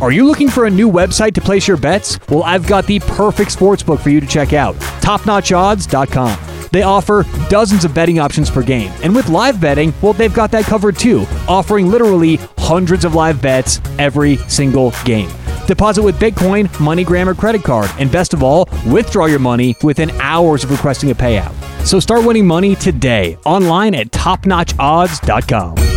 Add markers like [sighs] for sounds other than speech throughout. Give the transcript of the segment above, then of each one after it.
Are you looking for a new website to place your bets? Well, I've got the perfect sportsbook for you to check out topnotchodds.com. They offer dozens of betting options per game. And with live betting, well, they've got that covered too, offering literally hundreds of live bets every single game. Deposit with Bitcoin, MoneyGram, or credit card. And best of all, withdraw your money within hours of requesting a payout. So start winning money today online at topnotchodds.com.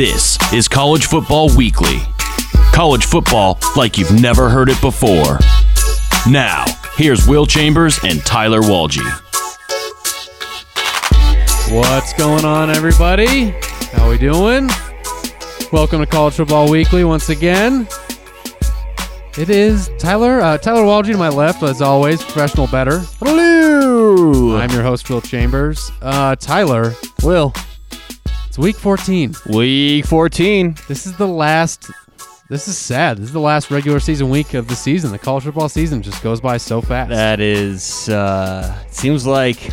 This is College Football Weekly. College football like you've never heard it before. Now, here's Will Chambers and Tyler Walgie. What's going on, everybody? How are we doing? Welcome to College Football Weekly once again. It is Tyler, uh, Tyler Walgie to my left, as always, professional better. Hello. I'm your host, Will Chambers. Uh, Tyler, Will. It's week 14. Week 14. This is the last. This is sad. This is the last regular season week of the season. The college football season just goes by so fast. That is, uh, seems like,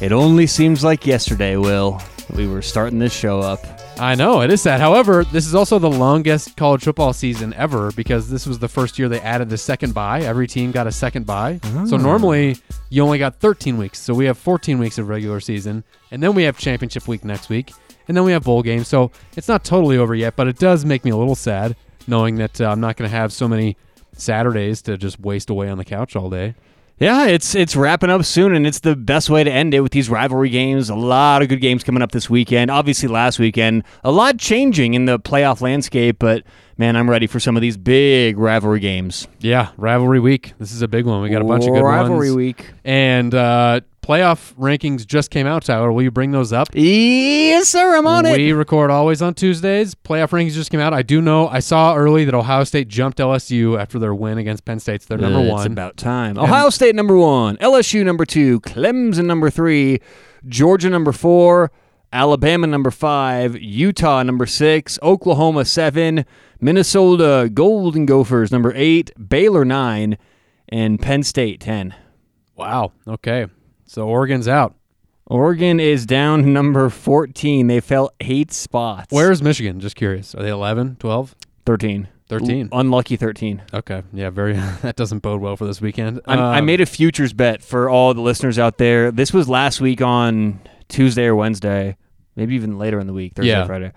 it only seems like yesterday, Will. We were starting this show up. I know it is sad. However, this is also the longest college football season ever because this was the first year they added the second bye. Every team got a second bye. So normally you only got 13 weeks. So we have 14 weeks of regular season, and then we have championship week next week, and then we have bowl games. So it's not totally over yet, but it does make me a little sad knowing that uh, I'm not going to have so many Saturdays to just waste away on the couch all day. Yeah, it's it's wrapping up soon, and it's the best way to end it with these rivalry games. A lot of good games coming up this weekend. Obviously, last weekend, a lot changing in the playoff landscape, but man, I'm ready for some of these big rivalry games. Yeah, rivalry week. This is a big one. We got a bunch of good rivalry ones. week. And uh, playoff rankings just came out, Tyler. Will you bring those up? Yes, sir. I'm on we it. record always on Tuesdays. Playoff rankings just came out. I do know. I saw early that Ohio State jumped LSU after their win against Penn State. So they're number It's one. about time. Ohio State number one, LSU number two, Clemson number three, Georgia number four, Alabama number five, Utah number six, Oklahoma seven, Minnesota Golden Gophers number eight, Baylor nine, and Penn State ten. wow. Okay. So Oregon's out. Oregon is down number 14. They fell eight spots. Where's Michigan? Just curious. Are they 11, 12, 13? 13? Unlucky 13. Okay. Yeah, very. [laughs] that doesn't bode well for this weekend. I'm, I Um, made a futures bet for all the listeners out there. This was last week on Tuesday or Wednesday, maybe even later in the week, Thursday, Yeah. Friday.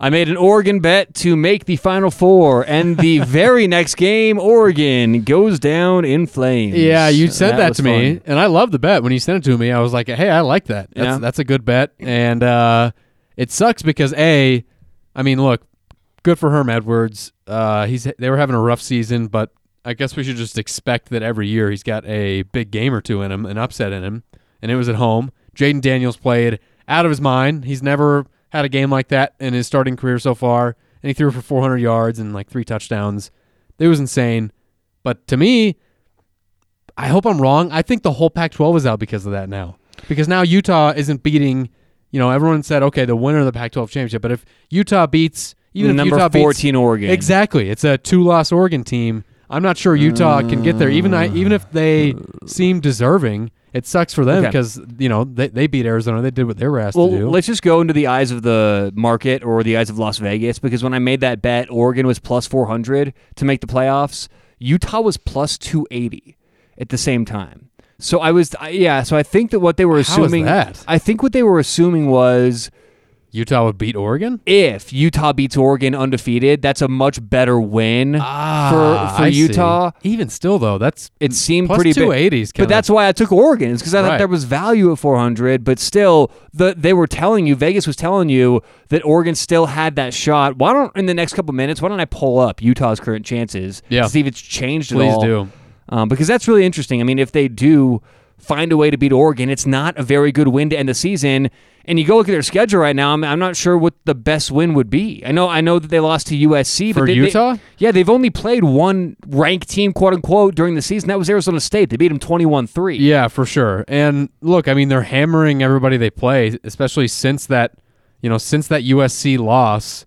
I made an Oregon bet to make the Final Four, and the [laughs] very next game, Oregon goes down in flames. Yeah, you said that, was to me, fun. and I love the bet. When you sent it to me, I was like, "Hey, I like that. That's, Yeah. that's a good bet." And uh, it sucks because a, I mean, look, good for Herm Edwards. Uh, he's they were having a rough season, but I guess we should just expect that every year he's got a big game or two in him, an upset in him, and it was at home. Jayden Daniels played out of his mind. He's never had a game like that in his starting career so far, and he threw for 400 yards and like three touchdowns. It was insane. But to me, I hope I'm wrong. I think the whole Pac-12 is out because of that now. Because now Utah isn't beating. You know, everyone said, okay, the winner of the Pac-12 championship. But if Utah beats, even Number if Utah 14 beats, Oregon. exactly, it's a two-loss Oregon team. I'm not sure Utah can get there. Even I, even if they seem deserving, it sucks for them Okay. because you know they, they beat Arizona. They did what they were asked Well, to do. let's just go into the eyes of the market or the eyes of Las Vegas because when I made that bet, Oregon was plus 400 to make the playoffs. Utah was plus 280 at the same time. So I was, I- yeah. So I think that what they were How is assuming, that? I think what they were assuming was Utah would beat Oregon. if Utah beats Oregon undefeated, that's a much better win Ah, for for I see. Utah. Even still, though, that's It seemed pretty two big. eighties. But that's why I took Oregon. It's because I Right. thought there was value at 400. But still, the they were telling you, Vegas was telling you that Oregon still had that shot. Why don't in the next couple minutes? Why don't I pull up Utah's current chances? Yeah. to see if it's changed Please at all. Please do. um, because that's really interesting. I mean, if they do find a way to beat Oregon, it's not a very good win to end the season. And you go look at their schedule right now. I'm, I'm not sure what the best win would be. I know I know that they lost to USC, but For they- they- Utah? yeah, they've only played one ranked team, quote unquote, during the season. That was Arizona State. They beat them 21-3. Yeah, for sure. And look, I mean, they're hammering everybody they play, especially since that, you know, since that USC loss.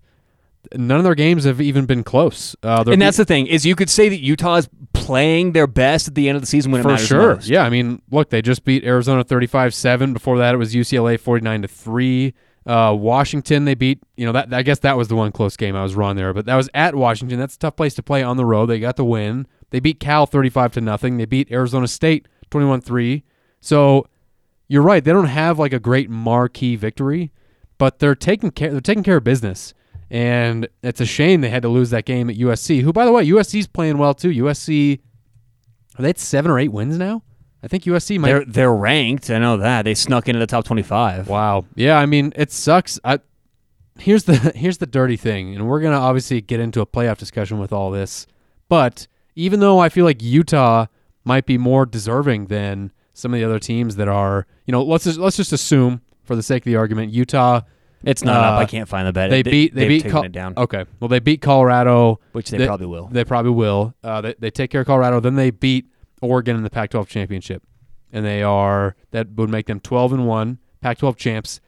None of their games have even been close. Uh, And that's the thing is you could say that Utah is playing their best at the end of the season when it for sure. most. Yeah, I mean, look, they just beat Arizona 35-7. Before that, it was UCLA 49 to 3. Uh, Washington, they beat, you know, that I guess that was the one close game. I was wrong there, but that was at Washington. That's a tough place to play on the road. They got the win. They beat Cal 35 to nothing. They beat Arizona State 21-3. So, you're right. They don't have like a great marquee victory, but they're taking care they're taking care of business. And it's a shame they had to lose that game at USC, who by the way, USC's playing well too. USC are they at seven or eight wins now? I think USC might. They're they're ranked. I know that they snuck into the top twenty-five. wow. Yeah, I mean it sucks. I here's the [laughs] here's the dirty thing, and we're gonna obviously get into a playoff discussion with all this. But even though I feel like Utah might be more deserving than some of the other teams that are, you know, let's just, let's just assume for the sake of the argument, Utah It's not up. Uh, I can't find the bet. they beat they they've beat Col- it down, Okay, well they beat Colorado, which they, probably will. They probably will. Uh, they they take care of Colorado, then they beat Oregon in the Pac-12 championship, and they are that would make them 12 and one Pac-12 champs.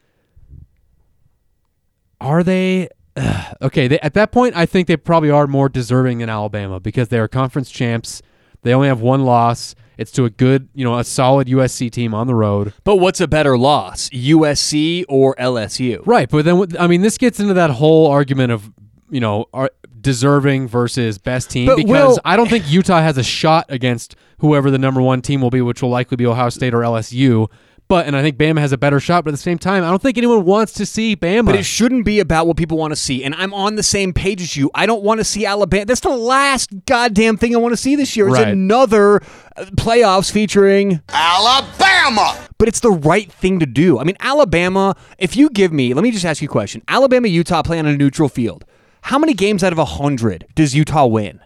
Are they? ugh, [sighs] okay, they, at that point, I think they probably are more deserving than Alabama because they are conference champs. They only have one loss. It's to a good, you know, a solid USC team on the road. But what's a better loss, USC or LSU? Right, but then I mean, this gets into that whole argument of you know are deserving versus best team But because Will- I don't think Utah has a shot against whoever the number one team will be, which will likely be Ohio State or LSU. But and I think Bama has a better shot, but at the same time, I don't think anyone wants to see Bama. But it shouldn't be about what people want to see. And I'm on the same page as you. I don't want to see Alabama. That's the last goddamn thing I want to see this year. Is Right. another uh, playoffs featuring Alabama! but it's the right thing to do. I mean, Alabama, if you give me, let me just ask you a question. Alabama, Utah play on a neutral field. How many games out of a 100 does Utah win?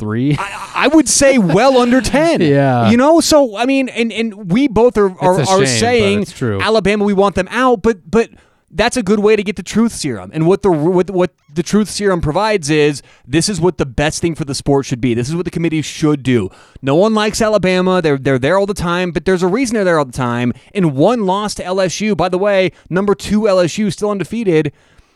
Three. I would say well under [laughs] 10. Yeah. You know, so I mean and and we both are are, are shame, saying. Alabama we want them out, but but that's a good way to get the truth serum. And what the what, what the truth serum provides is this is what the best thing for the sport should be. This is what the committee should do. No one likes Alabama. They're they're there all the time, but there's a reason they're there all the time. And one loss to LSU, by the way, number 2 LSU still undefeated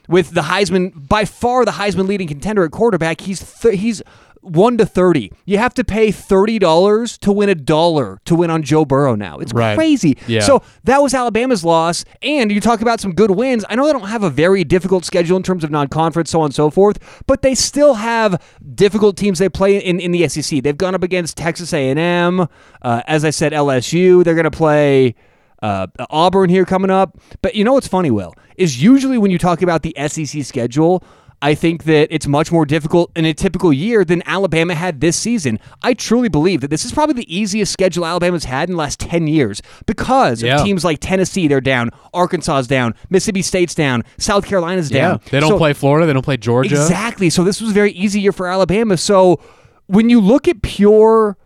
with the Heisman by far the Heisman leading contender at quarterback. He's th- he's 1 to 30. You have to pay $30 to win a dollar to win on Joe Burrow now. It's Right. crazy. Yeah. So that was Alabama's loss. And you talk about some good wins. I know they don't have a very difficult schedule in terms of non-conference, so on and so forth, but they still have difficult teams they play in, in the SEC. They've gone up against Texas A&M. Uh, as I said, LSU. They're going to play uh, Auburn here coming up. But you know what's funny, Will, is usually when you talk about the SEC schedule, I think that it's much more difficult in a typical year than Alabama had this season. I truly believe that this is probably the easiest schedule Alabama's had in the last 10 years because Yeah. of teams like Tennessee, they're down, Arkansas's down, Mississippi State's down, South Carolina's yeah, down. they don't So- play Florida. They don't play Georgia. Exactly. So this was a very easy year for Alabama. So when you look at pure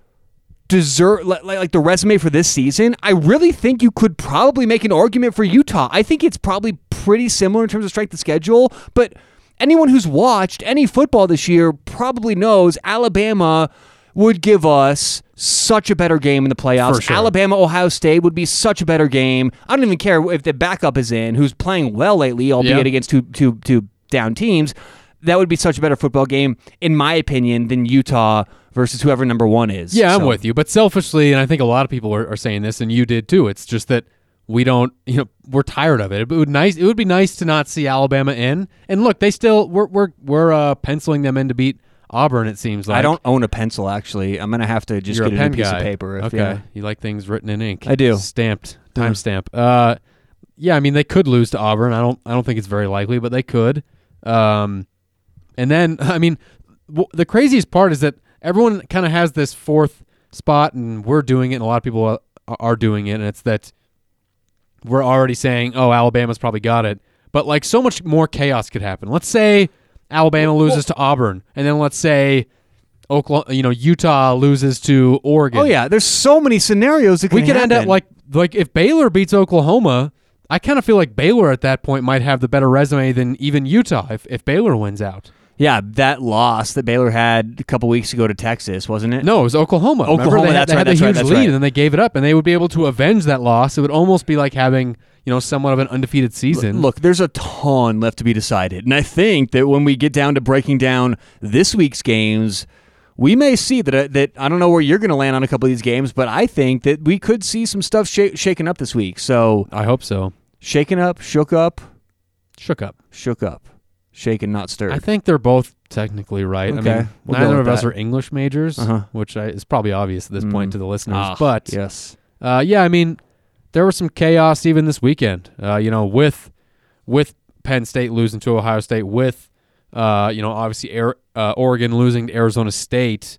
desert like, like the resume for this season, I really think you could probably make an argument for Utah. I think it's probably pretty similar in terms of strength of schedule, but anyone who's watched any football this year probably knows Alabama would give us such a better game in the playoffs. Sure. Alabama Ohio State would be such a better game. I don't even care if the backup is in, who's playing well lately, albeit Yeah. against two two two down teams. That would be such a better football game, in my opinion, than Utah versus whoever number one is. Yeah, I'm with you. But selfishly, and I think a lot of people are, are saying this, and you did too. It's just that we don't, you know, we're tired of it. It would nice. It would be nice to not see Alabama in. And look, they still we're we're we're uh, penciling them in to beat Auburn. It seems like I don't own a pencil. Actually, I'm gonna have to just You're get a a, pen new piece guy. of paper. If, okay, yeah. you like things written in ink. I do. Stamped, timestamp. Uh, yeah. I mean, they could lose to Auburn. I don't. I don't think it's very likely, but they could. Um, and then [laughs] I mean, w- the craziest part is that everyone kind of has this fourth spot, and we're doing it, and a lot of people are, are doing it, and it's that we're already saying, "Oh, Alabama's probably got it," but like so much more chaos could happen. Let's say Alabama loses to Auburn, and then let's say Oklahoma, you know, Utah loses to Oregon. Oh yeah, there's so many scenarios that we could end up like like if Baylor beats Oklahoma. I kind of feel like Baylor at that point might have the better resume than even Utah if, if Baylor wins out. Yeah, that loss that Baylor had a couple weeks ago to Texas, wasn't it? No, it was Oklahoma. Remember, Oklahoma, they had, that's they right, had right, huge that's lead, right. and then they gave it up, and they would be able to avenge that loss. It would almost be like having you know somewhat of an undefeated season. Look, there's a ton left to be decided. And I think that when we get down to breaking down this week's games, we may see that, uh, that I don't know where you're going to land on a couple of these games, but I think that we could see some stuff sh- shaken up this week. So, I hope so. shaken up, shook up, Shook up. shook up, shaken, not stirred. I think they're both technically right. I Okay, mean, we'll neither with of us are English majors, Uh-huh. which I, is probably obvious at this point Mm. to the listeners. Ah, but yes. Uh, yeah, I mean, there was some chaos even this weekend. Uh, you know, with with Penn State losing to Ohio State, with uh, you know, obviously Air, uh, Oregon losing to Arizona State,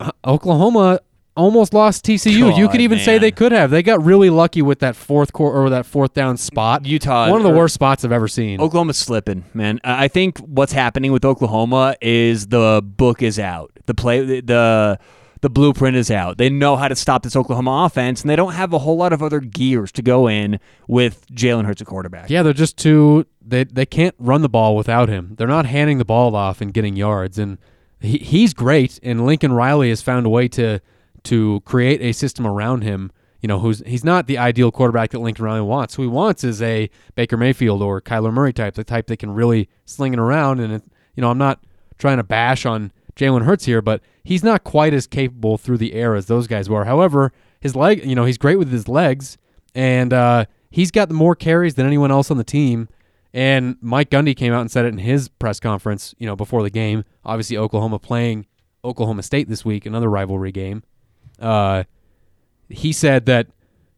uh, Oklahoma almost lost TCU. you could even say they could have. They got really lucky with that fourth quarter or that fourth down spot. Utah. One of the er, worst spots I've ever seen. Oklahoma's slipping, man. I think what's happening with Oklahoma is the book is out. The play, the the blueprint is out. They know how to stop this Oklahoma offense, and they don't have a whole lot of other gears to go in with Jalen Hurts at quarterback. Yeah, they're just too they they can't run the ball without him. They're not handing the ball off and getting yards and he, he's great and Lincoln Riley has found a way to to create a system around him. You know, who's he's not the ideal quarterback that Lincoln Riley wants. Who he wants is a Baker Mayfield or Kyler Murray type, the type that can really sling it around and it, you know, I'm not trying to bash on Jalen Hurts here, but he's not quite as capable through the air as those guys were. However, his leg, you know, he's great with his legs, and uh, he's got more carries than anyone else on the team. And Mike Gundy came out and said it in his press conference, you know, before the game. Obviously, Oklahoma playing Oklahoma State this week, another rivalry game. Uh, he said that,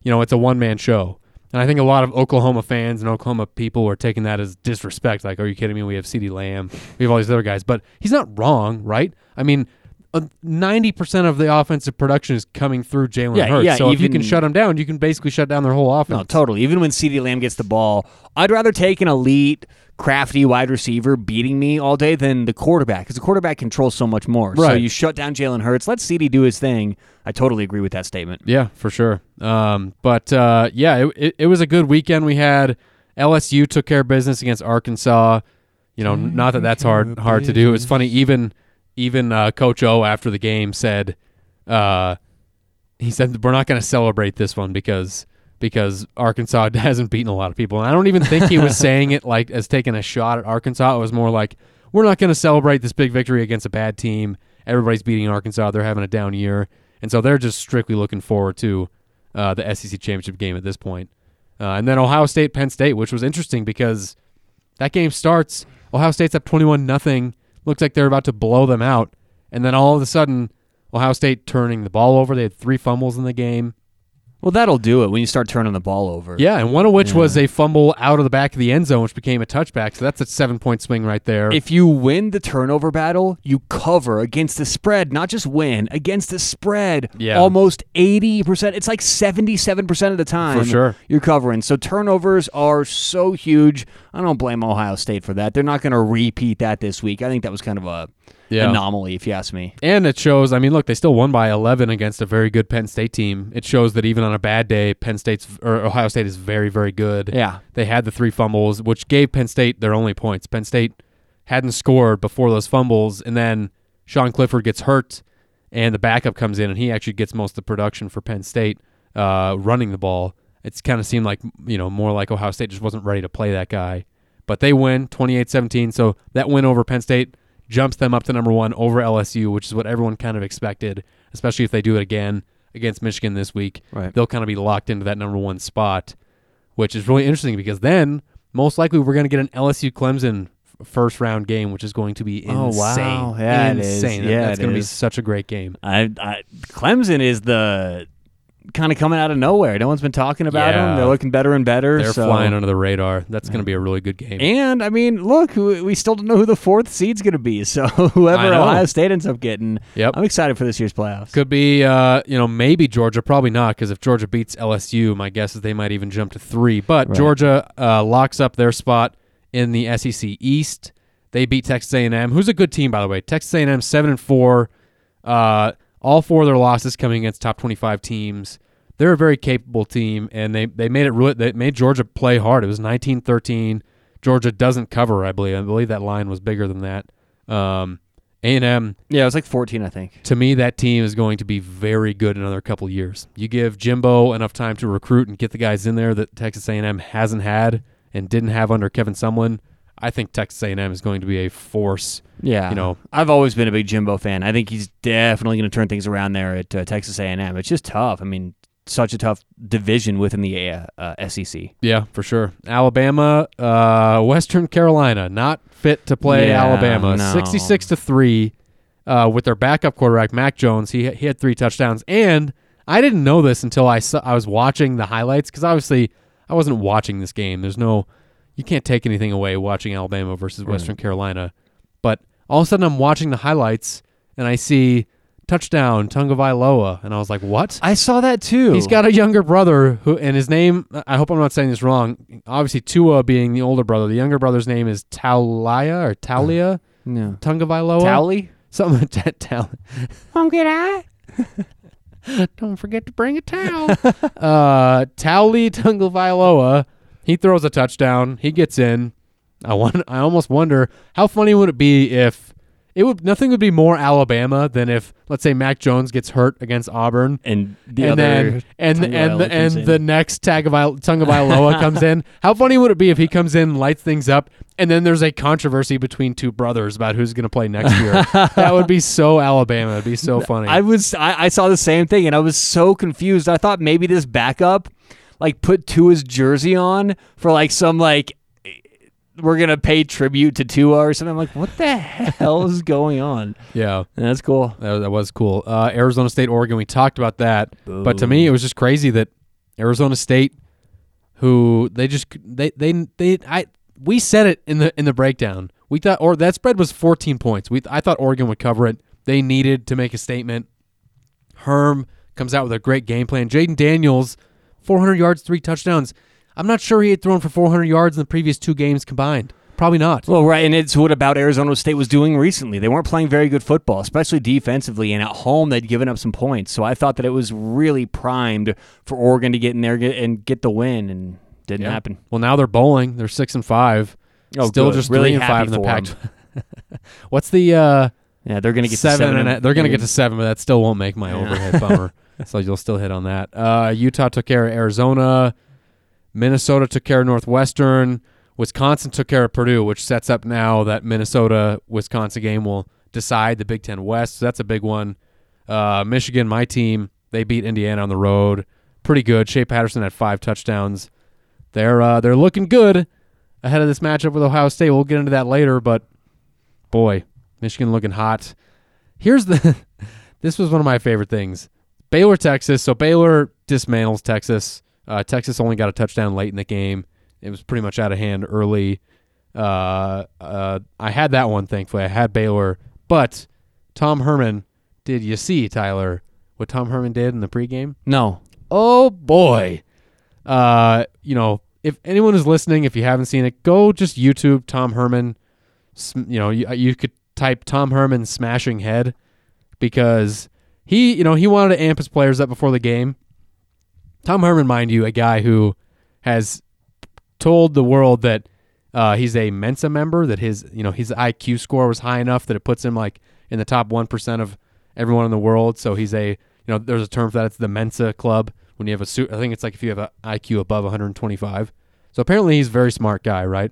you know, it's a one man show. And I think a lot of Oklahoma fans and Oklahoma people are taking that as disrespect. Like, are you kidding me? We have CeeDee Lamb, we have all these other guys. But he's not wrong, right? I mean, ninety percent of the offensive production is coming through Jalen Yeah, Hurts. yeah, so if you can shut him down, you can basically shut down their whole offense. No, totally. Even when CeeDee Lamb gets the ball, I'd rather take an elite, crafty wide receiver beating me all day than the quarterback because the quarterback controls so much more. Right. So you shut down Jalen Hurts, let CeeDee do his thing. I totally agree with that statement. Yeah, for sure. Um, but uh, yeah, it, it, it was a good weekend. We had LSU took care of business against Arkansas. You know, not that that's hard hard to do. It's funny. Even even uh, Coach O after the game said, uh, he said we're not going to celebrate this one because because Arkansas [laughs] hasn't beaten a lot of people. And I don't even think he was [laughs] saying it like as taking a shot at Arkansas. It was more like we're not going to celebrate this big victory against a bad team. Everybody's beating Arkansas. They're having a down year, and so they're just strictly looking forward to uh, the SEC championship game at this point. Uh, and then Ohio State, Penn State, which was interesting because that game starts. Ohio State's up twenty-one nothing. Looks like they're about to blow them out, and then all of a sudden, Ohio State turning the ball over. They had three fumbles in the game. Well, that'll do it when you start turning the ball over. Yeah, and one of which Yeah. was a fumble out of the back of the end zone, which became a touchback. So that's a seven-point swing right there. If you win the turnover battle, you cover against the spread, not just win, against the spread. Yeah. Almost 80%. It's like 77% of the time. For sure. You're covering. So turnovers are so huge. I don't blame Ohio State for that. They're not going to repeat that this week. I think that was kind of a Yeah. anomaly, if you ask me. And it shows, I mean, look, they still won by 11 against a very good Penn State team. It shows that even on a bad day, Penn State's or Ohio State is very, very good. Yeah. They had the three fumbles, which gave Penn State their only points. Penn State hadn't scored before those fumbles, and then Sean Clifford gets hurt, and the backup comes in, and he actually gets most of the production for Penn State uh, running the ball. It's kind of seemed like, you know, more like Ohio State just wasn't ready to play that guy. But they win 28 17. So that win over Penn State jumps them up to number one over LSU, which is what everyone kind of expected, especially if they do it again against Michigan this week. Right. They'll kind of be locked into that number one spot, which is really interesting because then most likely we're going to get an LSU Clemson first round game, which is going to be insane. Oh, wow. Yeah, it is. insane. Yeah, that's going to be such a great game. I, I Clemson is the kind of coming out of nowhere. No one's been talking about Yeah. them. They're looking better and better. They're so- flying under the radar. That's going to be a really good game. And I mean, look, we still don't know who the fourth seed's going to be. So [laughs] whoever. Ohio State ends up getting, Yep. I'm excited for this year's playoffs. Could be, uh, you know, maybe Georgia, probably not, because if Georgia beats LSU, my guess is they might even jump to three. But Right. Georgia uh, locks up their spot in the SEC East. They beat Texas A&M, who's a good team, by the way. Texas A&M seven and four. Uh, all four of their losses coming against top twenty-five teams. They're a very capable team, and they they made it really. They made Georgia play hard. It was 19-13. Georgia doesn't cover, I believe. I believe that line was bigger than that. Um, A&M Yeah, it was like 14, I think. to me, that team is going to be very good in another couple years. You give Jimbo enough time to recruit and get the guys in there that Texas A&M hasn't had and didn't have under Kevin Sumlin. I think Texas A&M is going to be a force. Yeah, You know- I've always been a big Jimbo fan. I think he's definitely going to turn things around there at uh, Texas A&M. It's just tough. I mean, such a tough division within the uh, uh, SEC. Yeah, for sure. Alabama, uh, Western Carolina, not fit to play Yeah, Alabama. no. Sixty-six to three, uh, with their backup quarterback Mac Jones. He he had three touchdowns, and I didn't know this until I saw, I was watching the highlights because obviously I wasn't watching this game. There's no, you can't take anything away watching Alabama versus Western Carolina, but all of a sudden I'm watching the highlights and I see touchdown Tungavailoa, and I was like, what? I saw that too. He's got a younger brother who, and his name. I hope I'm not saying this wrong. Obviously, Tua being the older brother. The younger brother's name is Talia or Talia no. Tungavailoa. Towley? Something like that. Tal- [laughs] Come get I. Don't forget to bring a towel. [laughs] uh, Tauli Tungavailoa. He throws a touchdown. He gets in. I want. I almost wonder how funny would it be if it would. Nothing would be more Alabama than if, let's say, Mac Jones gets hurt against Auburn. And the and other then and and Tagovailoa the, and in. the next Tagovailoa Tungavailoa [laughs] comes in. How funny would it be if he comes in, lights things up, and then there's a controversy between two brothers about who's going to play next year? [laughs] that would be so Alabama. It'd be so funny. I was I, I saw the same thing and I was so confused. I thought maybe this backup like put Tua's jersey on for like some like we're gonna pay tribute to Tua or something. I'm like, what the hell is going on? yeah, And that's cool. that, that was cool. Uh, Arizona State, Oregon. We talked about that, but to me, it was just crazy that Arizona State, who they just they they they I we said it in the in the breakdown. We thought or that spread was 14 points. We I thought Oregon would cover it. They needed to make a statement. Herm comes out with a great game plan. Jayden Daniels, 400 yards, three touchdowns. I'm not sure he had thrown for 400 yards in the previous two games combined. Probably not. Well, right, and it's what about Arizona State was doing recently. They weren't playing very good football, especially defensively, and at home they'd given up some points. So I thought that it was really primed for Oregon to get in there and get the win, and didn't Yeah. happen. Well, now they're bowling. They're six and five. Oh, Still good. just Really three and five in the Pac. [laughs] What's the uh, Yeah, they're gonna get to seven, seven. and a, they're going to get to seven, but that still won't make my overhead bummer. [laughs] So you'll still hit on that. Uh, Utah took care of Arizona. Minnesota took care of Northwestern. Wisconsin took care of Purdue, which sets up now that Minnesota Wisconsin game will decide the Big Ten West. So that's a big one. Uh, Michigan, my team, they beat Indiana on the road. Pretty good. Shea Patterson had five touchdowns. They're uh, they're looking good ahead of this matchup with Ohio State. We'll get into that later, but boy, Michigan looking hot. Here's the [laughs] this was one of my favorite things. Baylor, Texas. So Baylor dismantles Texas. Uh, Texas only got a touchdown late in the game. It was pretty much out of hand early. Uh, uh, I had that one, thankfully. I had Baylor. But Tom Herman, did you see, Tyler, what Tom Herman did in the pregame? No, Oh boy. Uh, you know, if anyone is listening, if you haven't seen it, go just YouTube Tom Herman. You know, you, you could type Tom Herman smashing head because he, you know, he wanted to amp his players up before the game. Tom Herman, mind you, a guy who has told the world that uh, he's a Mensa member, that his, you know, his IQ score was high enough that it puts him like in the top one percent of everyone in the world. So he's a, you know, there's a term for that. It's the Mensa Club. When you have a suit, I think it's like if you have an IQ above 125. So apparently he's a very smart guy, right?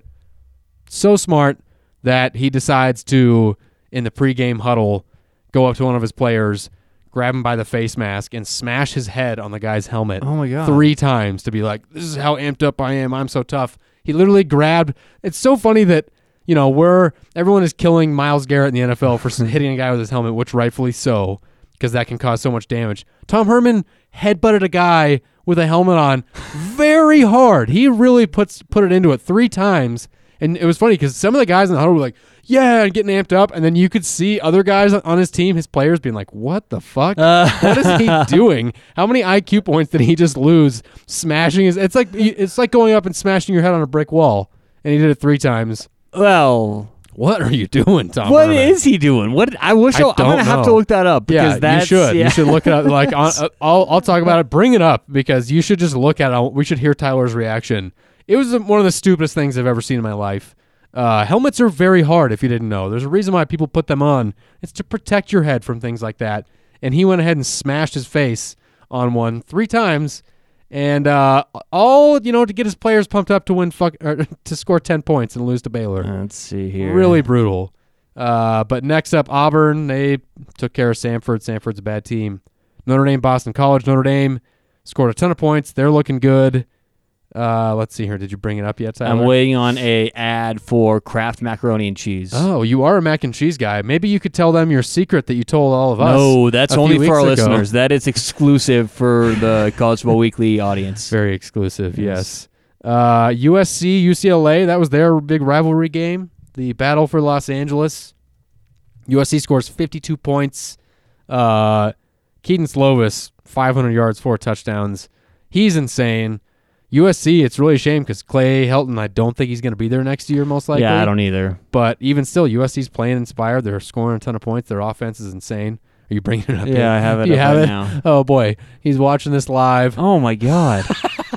So smart that he decides to, in the pregame huddle, go up to one of his players, grab him by the face mask, and smash his head on the guy's helmet Oh my god. three times to be like, this is how amped up I am. I'm so tough. He literally grabbed. It's so funny that you know we're everyone is killing Myles Garrett in the NFL for [laughs] hitting a guy with his helmet, which rightfully so, because that can cause so much damage. Tom Herman headbutted a guy with a helmet on [laughs] very hard. He really puts put it into it three times. And it was funny because some of the guys in the huddle were like, "Yeah," and getting amped up, and then you could see other guys on his team, his players, being like, "What the fuck? what is he [laughs] doing? How many IQ points did he just lose smashing his? It's like it's like going up and smashing your head on a brick wall, and he did it three times. Well, What are you doing, Tom? what Herman? is he doing? What I wish I I, am gonna have to look that up because Yeah, that's you should. yeah. You should look it up. Like, on, [laughs] uh, I'll I'll talk about it. Bring it up because you should just look at it. We should hear Tyler's reaction. It was one of the stupidest things I've ever seen in my life. Uh, helmets are very hard. If you didn't know, there's a reason why people put them on. It's to protect your head from things like that. And he went ahead and smashed his face on one three times, and uh, all you know to get his players pumped up to win fuck or [laughs] to score ten points and lose to Baylor. Let's see here. Really brutal. Uh, but next up, Auburn. They took care of Samford. Samford's a bad team. Notre Dame, Boston College. Notre Dame scored a ton of points. They're looking good. Uh, let's see here. Did you bring it up yet, Tyler? I'm waiting on a ad for Kraft macaroni and cheese. Oh, you are a mac and cheese guy. Maybe you could tell them your secret that you told all of us. No, that's only for our ago. listeners. That is exclusive for the [laughs] College Football Weekly audience. Very exclusive, Yes. yes. Uh, USC, UCLA, that was their big rivalry game. The battle for Los Angeles. USC scores 52 points. Uh, Kedon Slovis, 500 yards, four touchdowns. He's insane. USC, it's really a shame because Clay Helton, I don't think he's going to be there next year, most likely. yeah, I don't either. But even still, USC's playing inspired. They're scoring a ton of points. Their offense is insane. Are you bringing it up? Yeah, yet? I have it You up have right it? now. Oh boy, he's watching this live. Oh my god. [laughs]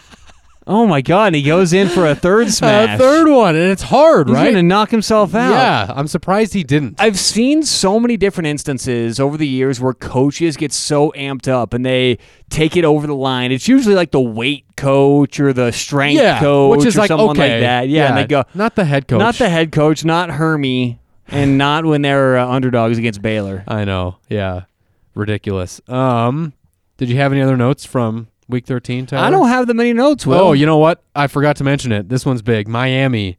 oh my god. And he goes in for a third smash. [laughs] A third one, and it's hard, He's right? gonna knock himself out. Yeah, I'm surprised he didn't. I've seen so many different instances over the years where coaches get so amped up and they take it over the line. It's usually like the weight coach or the strength yeah, coach which is or like someone okay, like that. Yeah, and they go, not the head coach. not the head coach, not Hermie, and [sighs] not when they're uh, underdogs against Baylor. I know. Yeah, ridiculous. Um, did you have any other notes from week 13? Tyler? I don't have that many notes. Will. Oh, you know what? I forgot to mention it. This one's big. Miami.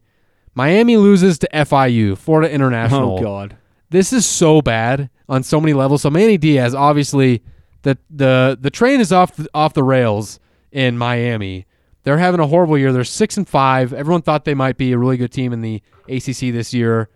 Miami loses to FIU, Florida International. oh god. This is so bad on so many levels. So Manny Diaz, obviously, the the the train is off the, off the rails in Miami. They're having a horrible year. They're six and five. Everyone thought they might be a really good team in the ACC this year.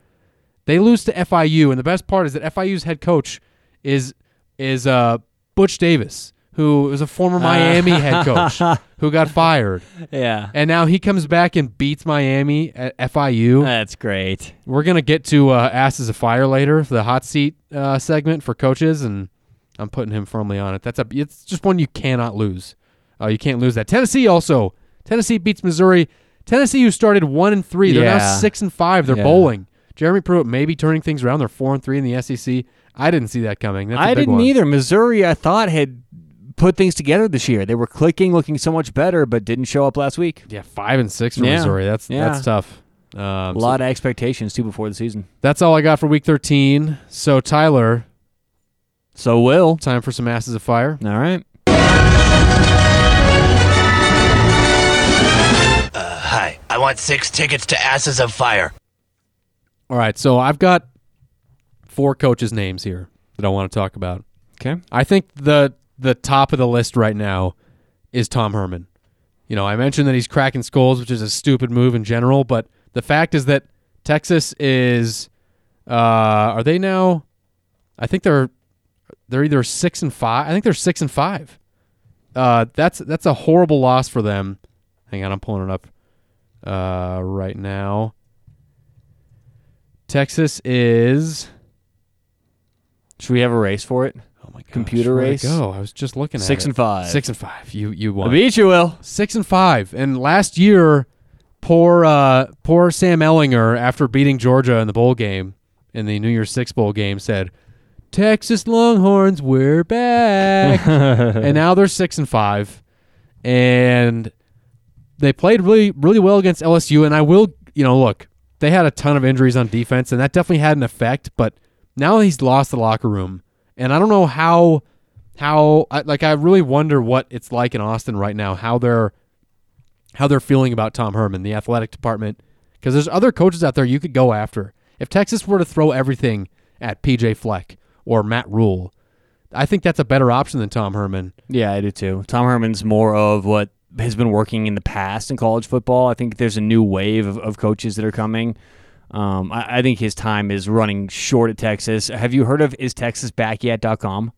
They lose to FIU, and the best part is that FIU's head coach is is uh, Butch Davis, who was a former Miami head coach [laughs] who got fired, Yeah. and now he comes back and beats Miami at FIU. That's great. We're gonna get to uh, asses of fire later for the hot seat uh, segment for coaches, and I'm putting him firmly on it. That's a it's just one you cannot lose. Uh, you can't lose that. Tennessee also. Tennessee beats Missouri. Tennessee, who started one and three, they're now six and five. They're Yeah. bowling. Jeremy Pruitt maybe turning things around. They're four and three in the SEC. I didn't see that coming. That's a I didn't one. either. Missouri, I thought had put things together this year. They were clicking, looking so much better, but didn't show up last week. Yeah, five and six for Yeah. Missouri. That's Yeah. that's tough. Um, A so lot of expectations too before the season. that's all I got for week 13. So Tyler, So Will. time for some asses of fire. All right. Hi, I want six tickets to Asses of Fire. All right, so I've got four coaches' names here that I want to talk about. Okay. I think the the top of the list right now is Tom Herman. You know, I mentioned that he's cracking skulls, which is a stupid move in general, but the fact is that Texas is uh are they now I think they're they're either 6 and 5. I think they're 6 and 5. Uh that's that's a horrible loss for them. Hang on, I'm pulling it up uh right now. Texas is Should we have a race for it? My gosh, Computer race? Go. I was just looking at Six it. and five. Six and five. You you I won. beat you, Will. Six and five. And last year, poor uh, poor Sam Ehlinger, after beating Georgia in the bowl game, in the New Year's Six bowl game, said, "Texas Longhorns, we're back." [laughs] and now they're six and five, and they played really really well against LSU. And I will, you know, look, they had a ton of injuries on defense, and that definitely had an effect. But now he's lost the locker room, and I don't know how how I, like I really wonder what it's like in Austin right now, how they're how they're feeling about Tom Herman, the athletic department, because there's other coaches out there you could go after. If Texas were to throw everything at PJ Fleck or Matt Rhule, I think that's a better option than Tom Herman. Yeah, I do too. Tom Herman's more of what has been working in the past in college football. I think there's a new wave of, of coaches that are coming. Um, I, I think his time is running short at Texas. Have you heard of is Texas back istexasbackyet.com?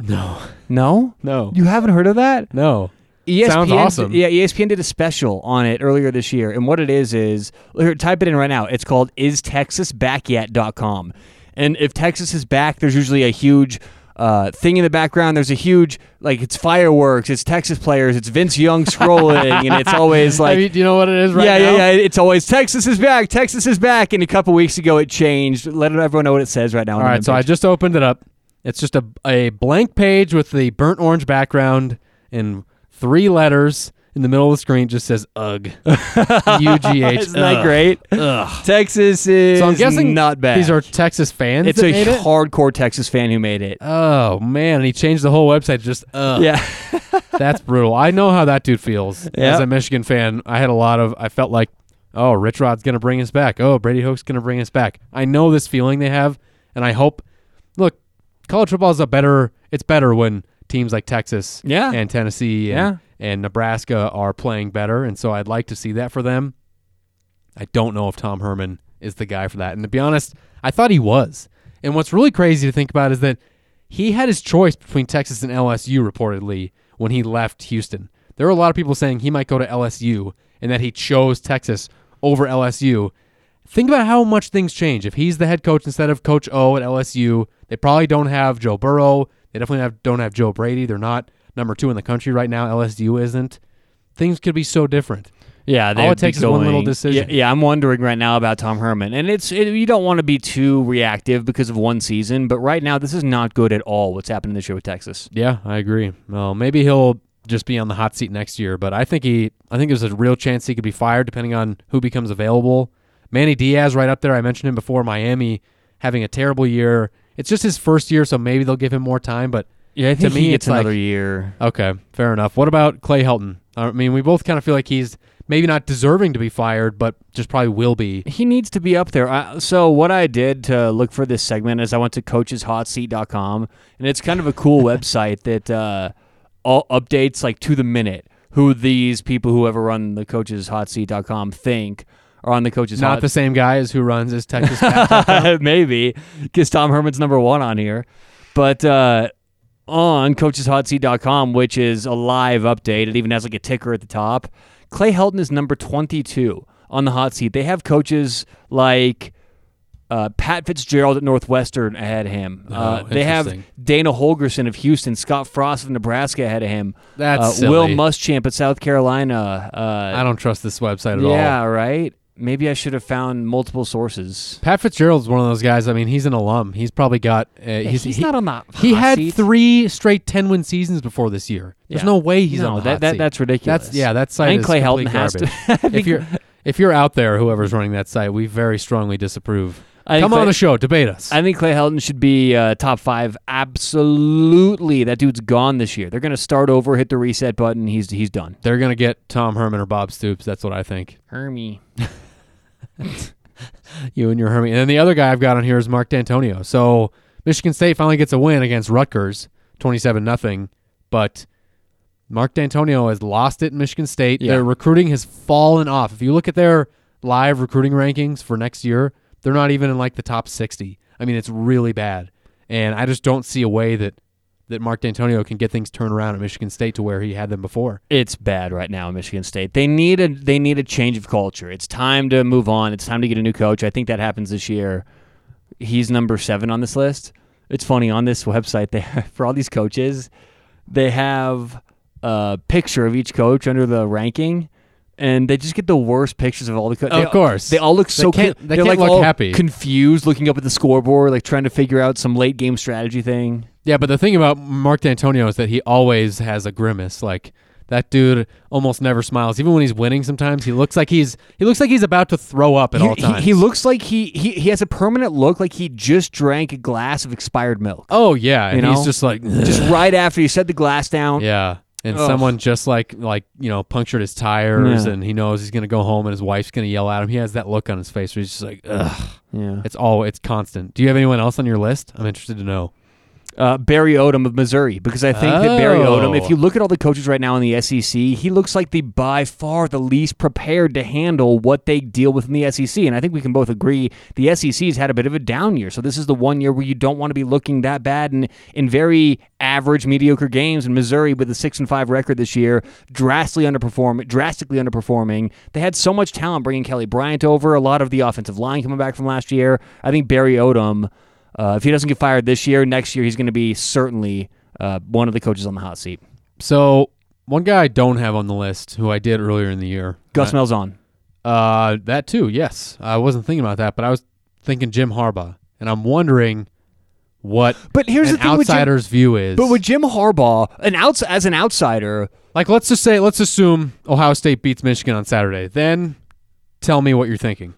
No, No? no, You haven't heard of that? no. ESPN, Sounds awesome. Yeah, ESPN did a special on it earlier this year. And what it is is here, type it in right now. It's called is Texas back istexasbackyet.com. And if Texas is back, there's usually a huge uh, thing in the background. There's a huge like it's fireworks, it's Texas players, it's Vince Young scrolling, and it's always [laughs] like I mean, do you know what it is right yeah, now? yeah, yeah. It's always Texas is back. Texas is back. And a couple weeks ago, it changed. Let everyone know what it says right now. All right, so I just opened it up. It's just a a blank page with the burnt orange background and three letters in the middle of the screen. Just says "ugh," [laughs] U G H. Isn't that ugh. great? Ugh. Texas is So I'm guessing not bad. These are Texas fans. it's that a made it? hardcore Texas fan who made it. Oh man, and he changed the whole website. to Just ugh. Yeah, [laughs] That's brutal. I know how that dude feels. As a Michigan fan, I had a lot of. I felt like, oh, Rich Rod's gonna bring us back. Oh, Brady Hoke's gonna bring us back. I know this feeling they have, and I hope. Look, college football is a better. It's better when teams like Texas, Yeah. and Tennessee, and, Yeah. and Nebraska are playing better, and so I'd like to see that for them. I don't know if Tom Herman is the guy for that, and to be honest, I thought he was. And what's really crazy to think about is that he had his choice between Texas and LSU reportedly when he left Houston. There were a lot of people saying he might go to LSU and that he chose Texas over LSU. Think about how much things change. If he's the head coach instead of Coach O at LSU, they probably don't have Joe Burrow. They definitely have, don't have Joe Brady. They're not number two in the country right now. LSU isn't. Things could be so different. yeah. All it takes be is one little decision. Yeah, yeah, I'm wondering right now about Tom Herman, and it's it, you don't want to be too reactive because of one season, but right now this is not good at all. What's happening this year with Texas? Yeah, I agree. Well, maybe he'll just be on the hot seat next year, but I think he I think there's a real chance he could be fired depending on who becomes available. Manny Diaz right up there. I mentioned him before. Miami having a terrible year. It's just his first year, so maybe they'll give him more time, but Yeah, To me, it's another like- year. okay, fair enough. What about Clay Helton? I mean, we both kind of feel like he's maybe not deserving to be fired, but just probably will be. He needs to be up there. I, so what I did to look for this segment is I went to coacheshotseat.com, and it's kind of a cool [laughs] website that uh, all updates like to the minute who these people who ever run the coacheshotseat.com think are on the coaches Not hot the same guy as who runs his Texas. [laughs] Maybe because Tom Herman's number one on here, but uh, on coacheshotseat.com, which is a live update, it even has like a ticker at the top. Clay Helton is number twenty-two on the hot seat. They have coaches like uh, Pat Fitzgerald at Northwestern ahead of him. uh, Oh, they have. Dana Holgorsen of Houston, Scott Frost of Nebraska ahead of him. That's uh, Will. Muschamp at South Carolina. Uh, I don't trust this website at all. yeah, right. Maybe I should have found multiple sources. Pat Fitzgerald's one of those guys. I mean, he's an alum. He's probably got. Uh, he's he's he- not on the He hot had seat. three straight ten win seasons before this year. There's Yeah. no way he's no, on the that, hot that seat. that's ridiculous. That's yeah. That site I think is Clay complete Helton has to. garbage. [laughs] I if you're if you're out there, whoever's running that site, we very strongly disapprove. I think Come on the show, debate us. I think Clay Helton should be uh, top five. Absolutely, that dude's gone this year. They're gonna start over, hit the reset button. He's he's done. They're gonna get Tom Herman or Bob Stoops. That's what I think. Hermie. [laughs] [laughs] You and your Herman. And then the other guy I've got on here is Mark Dantonio. So Michigan State finally gets a win against Rutgers, twenty-seven nothing. But Mark Dantonio has lost it in Michigan State. Yeah. Their recruiting has fallen off. If you look at their live recruiting rankings for next year, they're not even in like the top sixty. I mean, it's really bad. And I just don't see a way that that Mark Dantonio can get things turned around at Michigan State to where he had them before. It's bad right now in Michigan State. They need a they need a change of culture. It's time to move on. It's time to get a new coach. I think that happens this year. He's number seven on this list. It's funny on this website they [laughs] for all these coaches, they have a picture of each coach under the ranking, and they just get the worst pictures of all the coaches. Of course. they all look so can't- con- they can't like look happy. confused, looking up at the scoreboard, like trying to figure out some late game strategy thing. Yeah, but the thing about Mark Dantonio is that he always has a grimace. Like that dude almost never smiles, even when he's winning. Sometimes he looks like he's he looks like he's about to throw up at He, all times. he looks like he, he he has a permanent look like he just drank a glass of expired milk. Oh yeah, and You he's just like Just [laughs] right after you set the glass down. yeah. And Ugh. someone just like like you know punctured his tires, Yeah. and he knows he's gonna go home, and his wife's gonna yell at him. He has that look on his face where he's just like, ugh. Yeah. It's all it's constant. Do you have anyone else on your list? I'm interested to know. Uh, Barry Odom of Missouri because I think that Barry Odom, if Oh. you look at all the coaches right now in the SEC, he looks like the by far the least prepared to handle what they deal with in the SEC. And I think we can both agree the SEC's had a bit of a down year. So this is the one year where you don't want to be looking that bad and in very average, mediocre games. And Missouri, with a six and five record this year, drastically underperforming, drastically underperforming. They had so much talent bringing Kelly Bryant over, a lot of the offensive line coming back from last year. I think Barry Odom uh, if he doesn't get fired this year, next year he's going to be certainly uh, one of the coaches on the hot seat. So one guy I don't have on the list, who I did earlier in the year, Gus Malzahn. Uh, that too. Yes, I wasn't thinking about that, but I was thinking Jim Harbaugh, and I'm wondering what But here's the thing with Jim- outsider's view is. But with Jim Harbaugh, an outs as an outsider, like, let's just say, let's assume Ohio State beats Michigan on Saturday. Then tell me what you're thinking.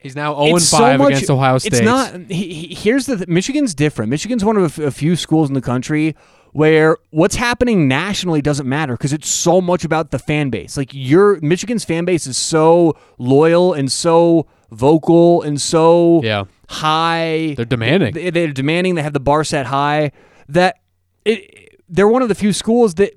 He's now 0 it's so 5 much- against Ohio State. It's not. He, he- here's the th- Michigan's different. Michigan's one of a f- a few schools in the country where what's happening nationally doesn't matter because it's so much about the fan base. Like your Michigan's fan base is so loyal and so vocal and so Yeah. high. They're demanding. They- They're demanding. They have the bar set high. That it. They're one of the few schools that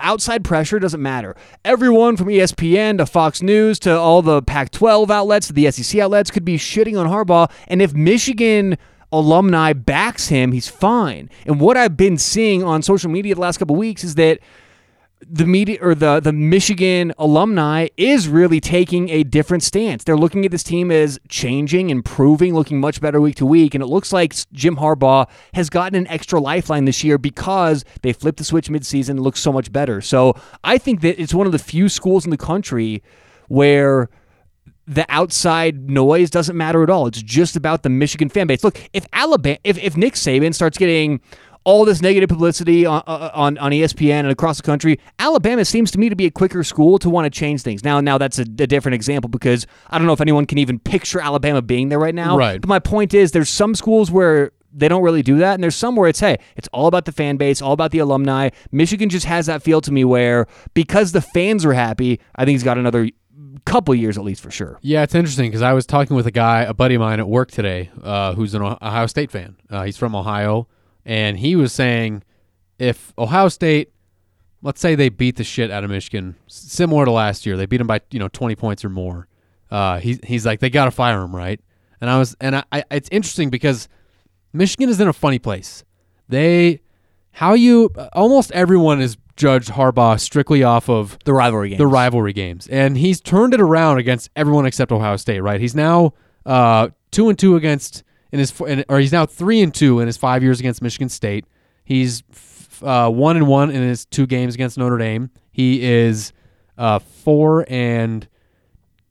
outside pressure doesn't matter. Everyone from ESPN to Fox News to all the Pac-12 outlets to the SEC outlets could be shitting on Harbaugh, and if Michigan alumni backs him, he's fine. And what I've been seeing on social media the last couple weeks is that the media or the the Michigan alumni is really taking a different stance. They're looking at this team as changing, improving, looking much better week to week, and it looks like Jim Harbaugh has gotten an extra lifeline this year because they flipped the switch midseason and looks so much better. So I think that it's one of the few schools in the country where the outside noise doesn't matter at all. It's just about the Michigan fan base. Look, if Alabama, if, if Nick Saban starts getting all this negative publicity on, uh, on on ESPN and across the country, Alabama seems to me to be a quicker school to want to change things. Now, now that's a, a different example because I don't know if anyone can even picture Alabama being there right now. Right. But my point is, there's some schools where they don't really do that, and there's some where it's hey, it's all about the fan base, all about the alumni. Michigan just has that feel to me where because the fans are happy, I think he's got another couple years at least for sure. Yeah, it's interesting because I was talking with a guy, a buddy of mine at work today, uh, who's an Ohio State fan. Uh, he's from Ohio, and he was saying if Ohio State, let's say they beat the shit out of Michigan, similar to last year, they beat them by you know twenty points or more. Uh, he's he's like they got to fire him, right? And I was, and I, I, it's interesting because Michigan is in a funny place. They, how you, almost everyone is judged Harbaugh strictly off of The rivalry games. the rivalry games, and he's turned it around against everyone except Ohio State. Right? He's now uh, two and two against in his or he's now three and two in his five years against Michigan State. He's uh, one and one in his two games against Notre Dame. He is uh, four and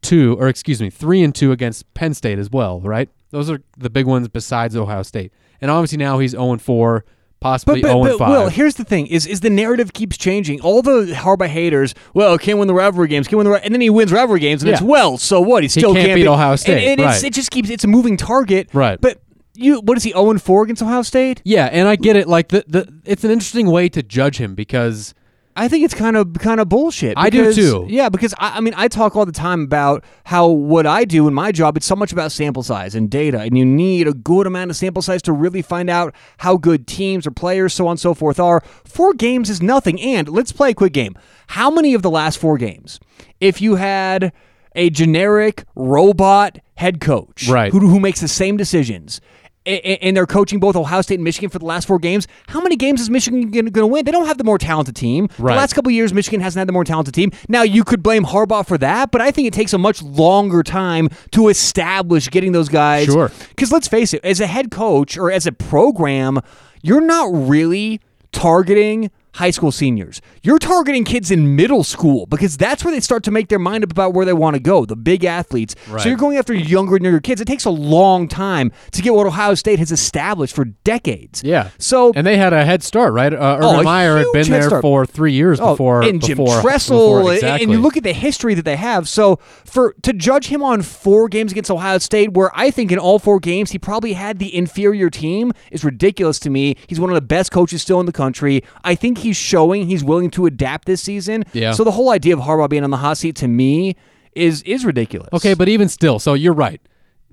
two, or excuse me, three and two against Penn State as well. Right? Those are the big ones besides Ohio State, and obviously now he's zero and four, possibly But, but, zero and but five. Will, here's the thing: is is the narrative keeps changing. All the Harbaugh haters, well, can't win the rivalry games, can't win the, and then he wins rivalry games, and it's well, so what? He still can't beat be- Ohio State, and, it's, right. it just keeps it's a moving target, Right. But you, what is he? Zero and four against Ohio State? Yeah, and I get it. Like the, the it's an interesting way to judge him because I think it's kind of kind of bullshit. I do too. Yeah, because I, I mean, I talk all the time about how what I do in my job. It's so much about sample size and data, and you need a good amount of sample size to really find out how good teams or players, so on and so forth, are. Four games is nothing. And let's play a quick game. How many of the last four games, if you had a generic robot head coach, Right. who who makes the same decisions? And they're coaching both Ohio State and Michigan for the last four games. How many games is Michigan going to win? They don't have the more talented team. Right. The last couple of years, Michigan hasn't had the more talented team. Now, you could blame Harbaugh for that, but I think it takes a much longer time to establish getting those guys. Sure. Because let's face it, as a head coach or as a program, you're not really targeting high school seniors. You're targeting kids in middle school because that's where they start to make their mind up about where they want to go, the big athletes. Right. So you're going after younger and younger kids. It takes a long time to get what Ohio State has established for decades. yeah. So and they had a head start, right? Uh, Oh, Urban Meyer had been there for three years Oh, before and Jim before, Tressel, before- and- exactly. and you look at the history that they have. So for to judge him on four games against Ohio State, where I think in all four games he probably had the inferior team, is ridiculous to me. He's one of the best coaches still in the country. I think he's showing he's willing to adapt this season. Yeah. So the whole idea of Harbaugh being on the hot seat to me is is ridiculous. Okay, but even still, so you're right.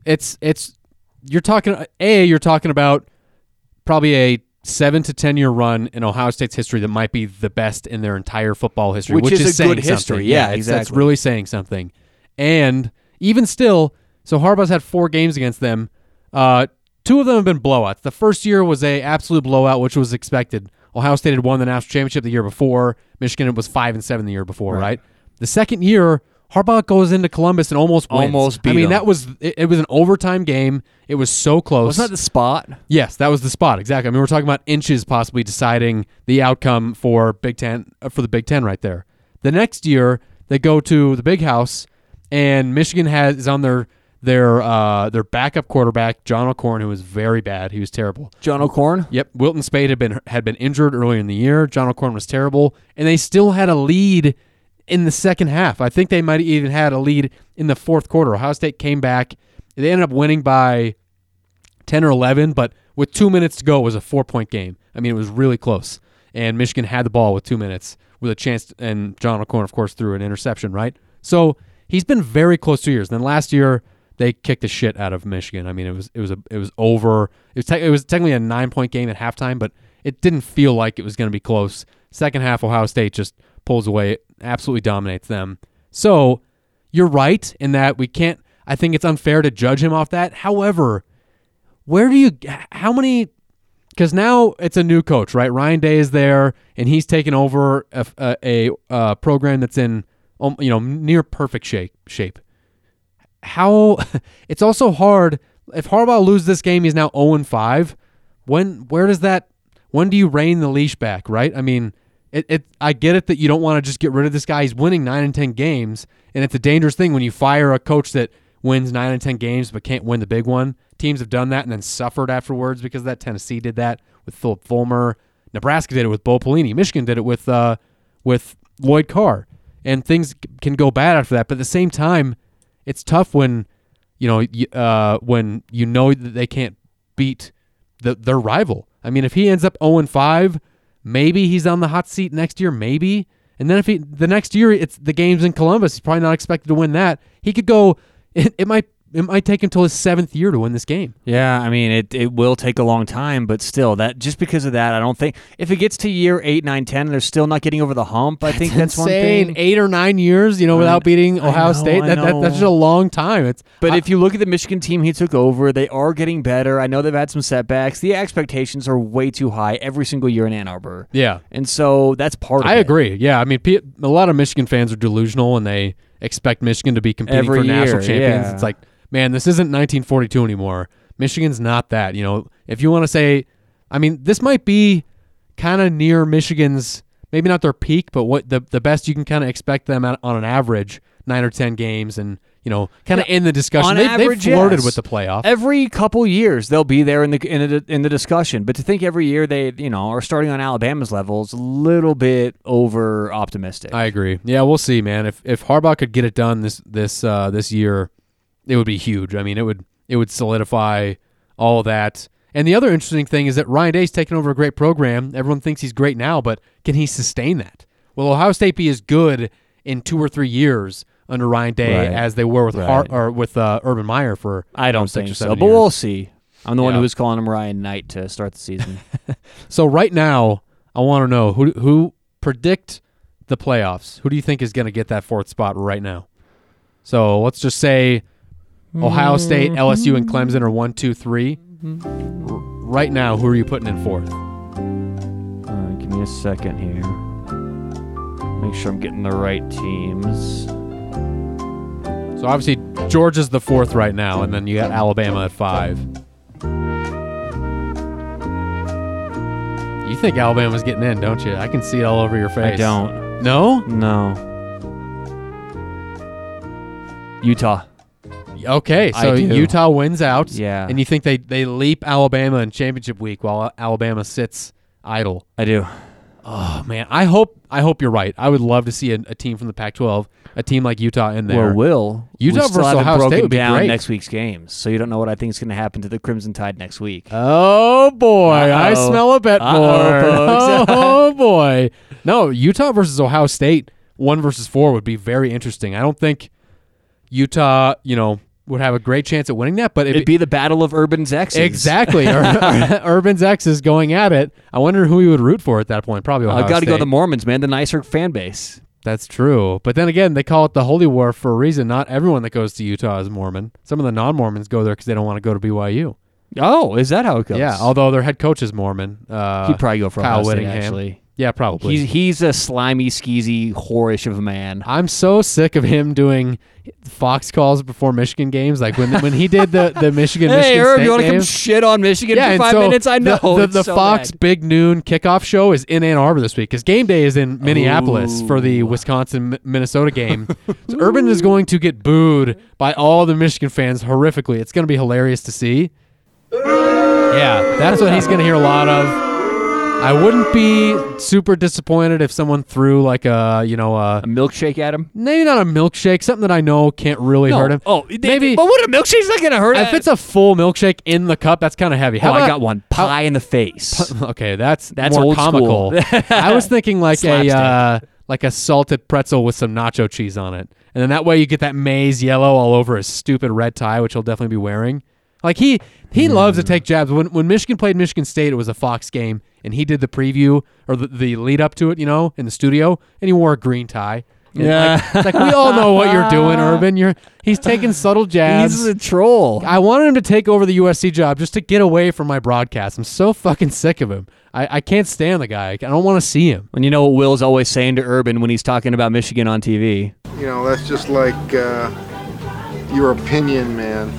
It's it's you're talking a you're talking about probably a seven to ten year run in Ohio State's history that might be the best in their entire football history, Which which, is a saying good history. something. Yeah, it's, that's really saying something. And even still, so Harbaugh's had four games against them. Uh, two of them have been blowouts. The first year was a absolute blowout, which was expected. Ohio State had won the national championship the year before. Michigan was five and seven the year before, right? The second year Harbaugh goes into Columbus and almost wins. Almost beat I mean, them. that was it, it was an overtime game. It was so close. Wasn't that the spot? Yes, that was the spot exactly. I mean, we're talking about inches possibly deciding the outcome for Big Ten uh, for the Big Ten right there. The next year they go to the Big House, and Michigan has is on their their uh, their backup quarterback John O'Korn, who was very bad. He was terrible. John O'Korn. Yep, Wilton Speight had been had been injured earlier in the year. John O'Korn was terrible, and they still had a lead in the second half. I think they might have even had a lead in the fourth quarter. Ohio State came back. They ended up winning by ten or eleven, but with two minutes to go, it was a four point game. I mean, it was really close, and Michigan had the ball with two minutes with a chance. To, and John O'Korn, of course, threw an interception. Right, so he's been very close two years. Then last year they kicked the shit out of Michigan. I mean, it was it was a it was over. It was te- it was technically a nine point game at halftime, but it didn't feel like it was going to be close. Second half, Ohio State just pulls away, absolutely dominates them. So you're right in that we can't. I think it's unfair to judge him off that. However, where do you? How many? Because now it's a new coach, right? Ryan Day is there, and he's taken over a, a, a, uh program that's in um, you know near perfect shape. Shape how [laughs] it's also hard if Harbaugh loses this game, he's now 0 5. When where does that when do you rein the leash back, right? I mean, it, it I get it that you don't want to just get rid of this guy. He's winning nine and ten games, and it's a dangerous thing when you fire a coach that wins nine and ten games but can't win the big one. Teams have done that and then suffered afterwards because that. Tennessee did that with Phillip Fulmer. Nebraska did it with Bo Pelini. Michigan did it with uh, with Lloyd Carr. And things can go bad after that. But at the same time, it's tough when you know uh, when you know that they can't beat the, their rival. I mean, if he ends up 0 5, maybe he's on the hot seat next year, maybe. And then if he the next year it's the games in Columbus, he's probably not expected to win that. He could go. [laughs] It, it might it might take until his seventh year to win this game. Yeah, I mean it, it will take a long time, but still that just because of that, I don't think if it gets to year eight, nine, ten, and they're still not getting over the hump, I think that's one insane. thing. Eight or nine years, you know, I- without beating Ohio know, State. That, that that's just a long time. It's But I- if you look at the Michigan team he took over, they are getting better. I know they've had some setbacks. The expectations are way too high every single year in Ann Arbor. yeah, And so that's part of it. I it. agree. Yeah, I mean, a lot of Michigan fans are delusional and they expect Michigan to be competing Every for national champions. yeah. It's like, man, this isn't 1942 anymore. Michigan's not that. You know, if you want to say, I mean, this might be kind of near Michigan's, maybe not their peak, but what the the best you can kind of expect them at, on an average nine or ten games, and you know, kind of in the discussion. They, average, they flirted yes. with the playoff. Every couple years they'll be there in the in the in the discussion. But to think every year they you know are starting on Alabama's level is a little bit over optimistic. I agree. Yeah, we'll see, man. If if Harbaugh could get it done this this uh, this year, it would be huge. I mean, it would it would solidify all that. And the other interesting thing is that Ryan Day's taken over a great program. Everyone thinks he's great now, but can he sustain that? Will Ohio State be as good in two or three years under Ryan Day Right. as they were with Har- or with uh, Urban Meyer for I don't think so, but years? we'll see. I'm the one Yeah. who was calling him Ryan Knight to start the season. [laughs] So right now, I want to know who who predict the playoffs. Who do you think is going to get that fourth spot right now? So let's just say Ohio State, LSU, and Clemson are one, two, three. R- right now, who are you putting in fourth? Uh, give me a second here. Make sure I'm getting the right teams. So obviously Georgia's the fourth right now, and then you got Alabama at five. You think Alabama's getting in, don't you? I can see it all over your face. I don't. No? No. Utah. Okay, so. Utah wins out. Yeah. And you think they, they leap Alabama in championship week while Alabama sits idle. I do. Oh man, I hope I hope you're right. I would love to see a, a team from the Pac-12, a team like Utah in there. Well, Will. Utah we versus Ohio State would be down great. next week's games, so you don't know what I think is going to happen to the Crimson Tide next week. oh boy, I Uh-oh. smell a bet Uh-oh, more. [laughs] oh [laughs] boy, no, Utah versus Ohio State, one versus four would be very interesting. I don't think Utah, you know, would have a great chance at winning that, but It'd be the battle of Urban's X's. Exactly. Ur- [laughs] Ur- Urban's X is going at it. I wonder who he would root for at that point. Probably Ohio I've got to go the Mormons, man. The nicer fan base. That's true. But then again, they call it the Holy War for a reason. Not everyone that goes to Utah is Mormon. Some of the non-Mormons go there because they don't want to go to BYU. Oh, is that how it goes? Yeah, although their head coach is Mormon. Uh, he'd probably go for Kyle Ohio State, Whittingham. actually. Yeah, probably. He's he's a slimy, skeezy, whorish of a man. I'm so sick of him doing Fox calls before Michigan games. Like when when he did the the [laughs] Michigan Hey, Michigan Herb, State you want to come shit on Michigan yeah, for five so minutes? I know. the, the, the so Fox bad. Big Noon kickoff show is in Ann Arbor this week because game day is in Minneapolis for the Wisconsin Minnesota game. [laughs] so Urban is going to get booed by all the Michigan fans horrifically. It's going to be hilarious to see. Yeah, that's what he's going to hear a lot of. I wouldn't be super disappointed if someone threw like a you know a a milkshake at him. maybe not a milkshake, something that I know can't really hurt him. Oh, they- maybe But what a milkshake's not going to hurt. Him. If it's a full milkshake in the cup, that's kind of heavy. oh, How I got one pie in the face. [laughs] Okay, that's That's more comical. [laughs] I was thinking like a uh, like a salted pretzel with some nacho cheese on it, and then that way you get that maize yellow all over his stupid red tie, which he'll definitely be wearing. Like he he Hmm. loves to take jabs. When when Michigan played Michigan State, it was a Fox game, and he did the preview or the, the lead up to it, you know, in the studio, and he wore a green tie. And, Yeah. like, like, we all know what you're doing, [laughs] Urban. You're he's taking subtle jabs. He's a troll. I wanted him to take over the USC job just to get away from my broadcast. I'm so fucking sick of him. I, I can't stand the guy. I don't want to see him. And you know what Will's always saying to Urban when he's talking about Michigan on TV? You know, that's just like uh, your opinion, man. [laughs]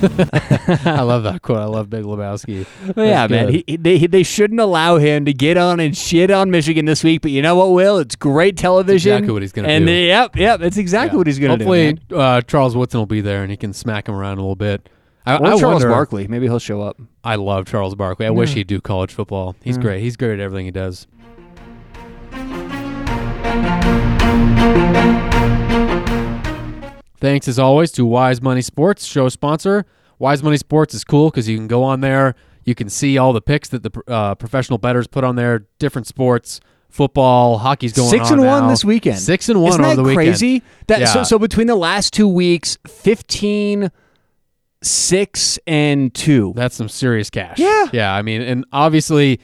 I love that quote. I love Big Lebowski. Well, yeah, That's man. good. He, he- they, they shouldn't allow him to get on and shit on Michigan this week. But you know what, Will? It's great television. exactly what he's gonna and do. they- yep, yep. That's exactly Yeah. what he's going to do. Hopefully, uh, Charles Woodson will be there and he can smack him around a little bit. I, Or I Charles wonder- Barkley. Maybe he'll show up. I love Charles Barkley. I wish he'd do college football. He's great. He's great at everything he does. Thanks as always to Wise Money Sports, show sponsor. Wise Money Sports is cool because you can go on there, you can see all the picks that the uh, professional bettors put on there, different sports, football, hockey's going Six on and one now. this weekend. Six and one Isn't that the weekend. crazy? That so, Yeah. so between the last two weeks, 15, 6, and two. That's some serious cash. Yeah. Yeah. I mean, and obviously,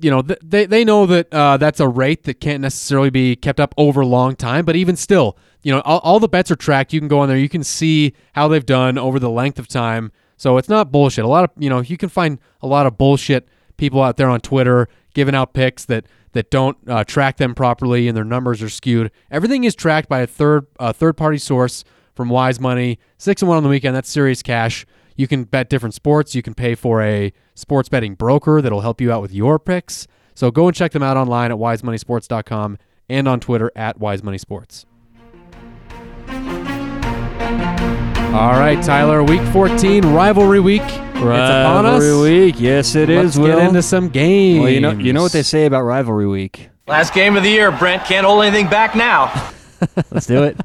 you know, th- they, they know that uh, that's a rate that can't necessarily be kept up over a long time, but even still, you know, all, all the bets are tracked. You can go on there, you can see how they've done over the length of time. So it's not bullshit. A lot of, you know, you can find a lot of bullshit people out there on Twitter giving out picks that that don't uh, track them properly and their numbers are skewed. Everything is tracked by a third uh, third party source from Wise Money. Six and one on the weekend. That's serious cash. You can bet different sports. You can pay for a sports betting broker that'll help you out with your picks. So go and check them out online at wisemoneysports.com and on Twitter at wisemoneysports. All right, Tyler. Week 14, rivalry week. it's upon us. Rivalry week. Yes, it is. Let's get into some games. well, you know, you know what they say about rivalry week. Last game of the year, Brent can't hold anything back now. [laughs] Let's do it.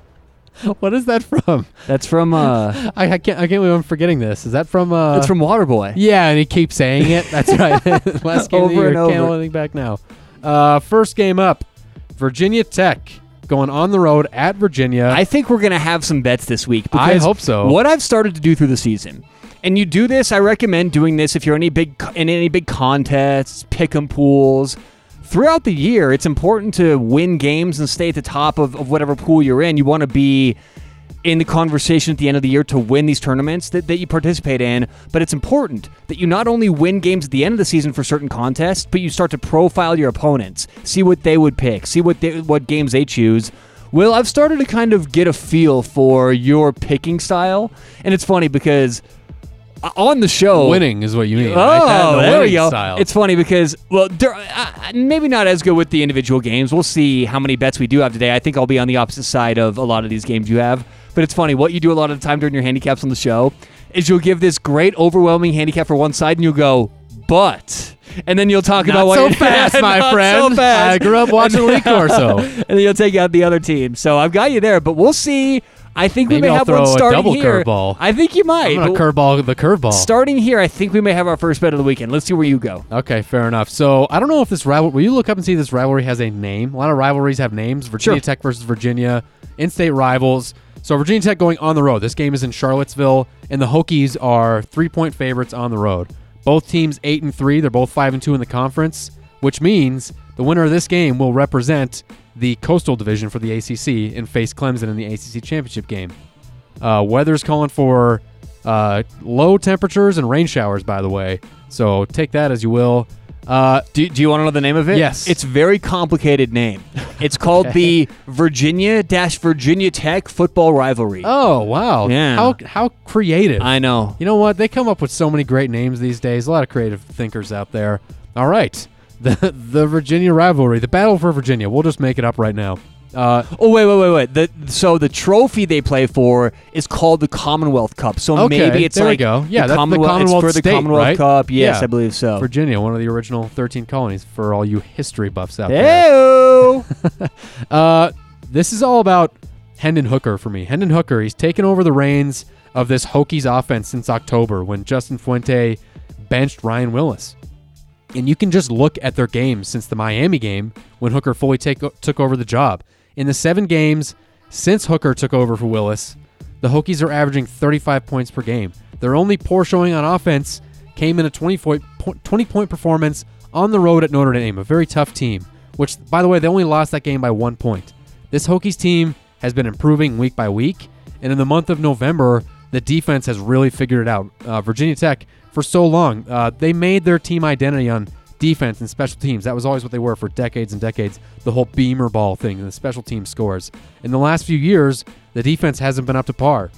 [laughs] What is that from? That's from uh, [laughs] I, I can't. I can't believe I'm forgetting this. Is that from? Uh, that's from Waterboy. Yeah, and he keeps saying it. That's right. [laughs] Last game of the Over year. and over. Can't hold back now. Uh, first game up, Virginia Tech going on the road at Virginia. I think we're gonna have some bets this week. I hope so. What I've started to do through the season, and you do this, I recommend doing this if you're any big in any big contests, pick 'em pools. Throughout the year, it's important to win games and stay at the top of, of whatever pool you're in. You want to be in the conversation at the end of the year to win these tournaments that, that you participate in. But it's important that you not only win games at the end of the season for certain contests, but you start to profile your opponents, see what they would pick, see what they, what games they choose. Well, I've started to kind of get a feel for your picking style, and it's funny because on the show, winning is what you mean. Oh, right? The there we go. Style. It's funny because, well, dur- uh, maybe not as good with the individual games. We'll see how many bets we do have today. I think I'll be on the opposite side of a lot of these games you have. But it's funny. What you do a lot of the time during your handicaps on the show is you'll give this great, overwhelming handicap for one side, and you'll go, but. And then you'll talk Not about what so you- [laughs] fast, my friend. So fast. I grew up watching [laughs] Lee Corso. and then you'll take out the other team. So I've got you there, but we'll see. I think we Maybe may I'll have throw one a starting double here. curveball. I think you might. I'm gonna curveball the curveball. Starting here, I think we may have our first bet of the weekend. Let's see where you go. Okay, fair enough. So I don't know if this rival. Will you look up and see if this rivalry has a name? A lot of rivalries have names. Virginia Sure. Tech versus Virginia, in-state rivals. So Virginia Tech going on the road. This game is in Charlottesville, and the Hokies are three-point favorites on the road. Both teams eight and three. They're both five and two in the conference, which means the winner of this game will represent the Coastal Division for the ACC and face Clemson in the ACC championship game. Uh, weather's calling for uh, low temperatures and rain showers, by the way. So take that as you will. Uh, Do, do you want to know the name of it? Yes. It's very complicated name. It's called the [laughs] Virginia dash Virginia Tech football rivalry. oh wow, Yeah. How how creative. I know. You know what? They come up with so many great names these days. A lot of creative thinkers out there. All right. The [laughs] the Virginia rivalry, the battle for Virginia. We'll just make it up right now. Uh, Oh wait, wait, wait, wait. The, so the trophy they play for is called the Commonwealth Cup. So Okay, maybe it's there we like go. Yeah, the that's the Commonwealth, Commonwealth it's for the state, Commonwealth right? Cup. Yes, Yeah. I believe so. Virginia, one of the original 13 colonies for all you history buffs out there. [laughs] Uh, this is all about Hendon Hooker for me. Hendon Hooker, he's taken over the reins of this Hokies offense since October when Justin Fuente benched Ryan Willis. And you can just look at their games since the Miami game when Hooker fully take, took over the job. In the seven games since Hooker took over for Willis, the Hokies are averaging 35 points per game. Their only poor showing on offense came in a 20 point, 20 point performance on the road at Notre Dame, a very tough team, which, by the way, they only lost that game by one point. This Hokies team has been improving week by week, and in the month of November, the defense has really figured it out. Uh, Virginia Tech, for so long, uh, they made their team identity on defense and special teams. That was always what they were for decades and decades. The whole beamer ball thing and the special team scores. In the last few years, the defense hasn't been up to par.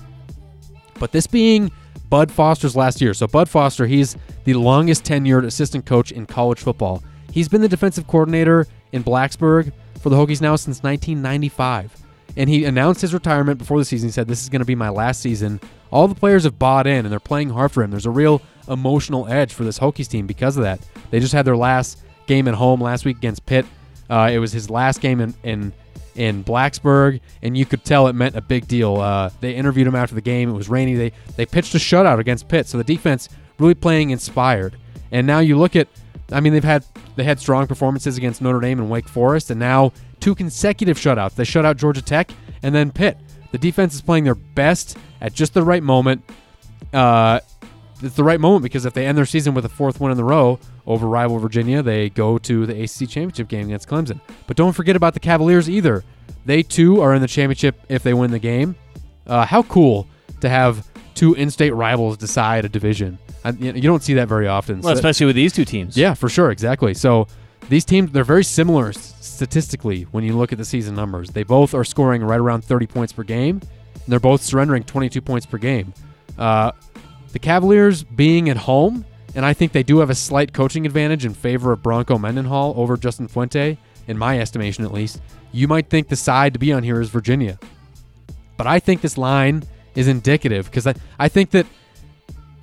But this being Bud Foster's last year, so Bud Foster, he's the longest tenured assistant coach in college football. He's been the defensive coordinator in Blacksburg for the Hokies now since 1995. And he announced his retirement before the season. He said, This is going to be my last season. All the players have bought in and they're playing hard for him. There's a real emotional edge for this Hokies team because of that. They just had their last game at home last week against Pitt. Uh, it was his last game in, in in Blacksburg, and you could tell it meant a big deal. Uh, they interviewed him after the game. It was rainy. They they pitched a shutout against Pitt, so the defense really playing inspired. And now you look at, I mean, they've had they had strong performances against Notre Dame and Wake Forest, and now two consecutive shutouts. They shut out Georgia Tech and then Pitt. The defense is playing their best at just the right moment. Uh, it's the right moment because if they end their season with a fourth win in the row over rival Virginia, they go to the ACC championship game against Clemson. But don't forget about the Cavaliers either. They too are in the championship if they win the game. Uh, how cool to have two in-state rivals decide a division. I, you don't see that very often. well, So- especially with these two teams. yeah, for sure, exactly. So these teams they're very similar statistically when you look at the season numbers. They both are scoring right around 30 points per game, and they're both surrendering 22 points per game. Uh, the Cavaliers being at home, and I think they do have a slight coaching advantage in favor of Bronco Mendenhall over Justin Fuente, in my estimation at least. You might think the side to be on here is Virginia, but I think this line is indicative because I, I think that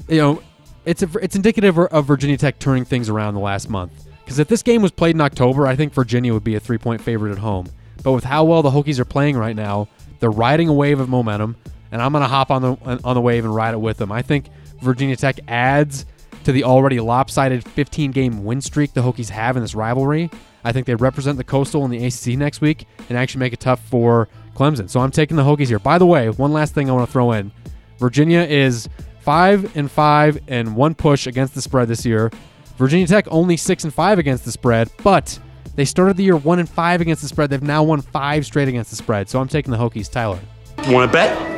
you know it's a, it's indicative of Virginia Tech turning things around the last month. Because if this game was played in October, I think Virginia would be a three point favorite at home. But with how well the Hokies are playing right now, they're riding a wave of momentum, and I'm gonna hop on the on the wave and ride it with them. I think Virginia Tech adds to the already lopsided 15 game win streak the Hokies have in this rivalry. I think they represent the Coastal in the ACC next week and actually make it tough for Clemson. So I'm taking the Hokies here. By the way, one last thing I want to throw in: Virginia is five and five and one push against the spread this year. Virginia Tech only six and five against the spread, but they started the year one and five against the spread. They've now won five straight against the spread. So I'm taking the Hokies. Tyler. Want to bet?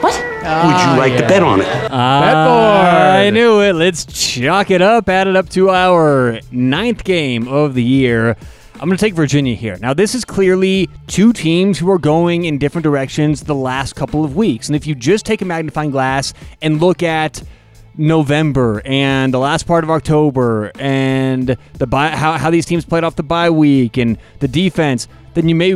What? Would you like to bet on it? Ah, I knew it. Let's chalk it up, add it up to our ninth game of the year. I'm going to take Virginia here. Now, this is clearly two teams who are going in different directions the last couple of weeks. And if you just take a magnifying glass and look at November and the last part of October and the bye, how, how these teams played off the bye week and the defense, then you may,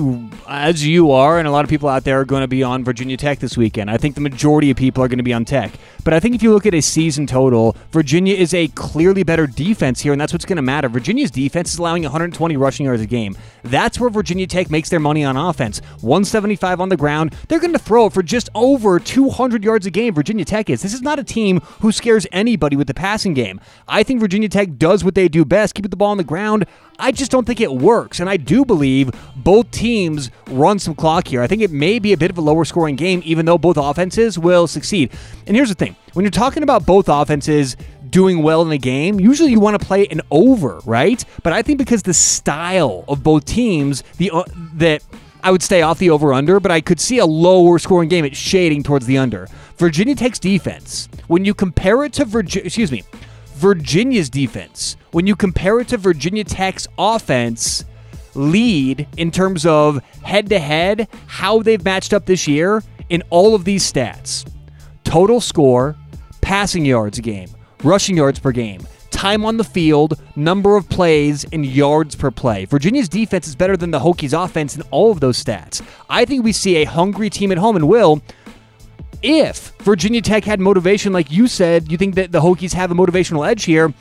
as you are, and a lot of people out there are going to be on Virginia Tech this weekend. I think the majority of people are going to be on Tech. But I think if you look at a season total, Virginia is a clearly better defense here, and that's what's going to matter. Virginia's defense is allowing 120 rushing yards a game. That's where Virginia Tech makes their money on offense. 175 on the ground. They're going to throw for just over 200 yards a game. Virginia Tech is. This is not a team who scares anybody with the passing game. I think Virginia Tech does what they do best, keep the ball on the ground. I just don't think it works, and I do believe both teams run some clock here. I think it may be a bit of a lower scoring game, even though both offenses will succeed. And here's the thing when you're talking about both offenses doing well in a game, usually you want to play an over, right? But I think because the style of both teams, the uh, that I would stay off the over under, but I could see a lower scoring game. It's shading towards the under. Virginia Tech's defense, when you compare it to Virginia, excuse me, Virginia's defense, when you compare it to Virginia Tech's offense, lead in terms of head to head, how they've matched up this year in all of these stats total score, passing yards a game, rushing yards per game, time on the field, number of plays, and yards per play. Virginia's defense is better than the Hokies' offense in all of those stats. I think we see a hungry team at home, and will. If Virginia Tech had motivation, like you said, you think that the Hokies have a motivational edge here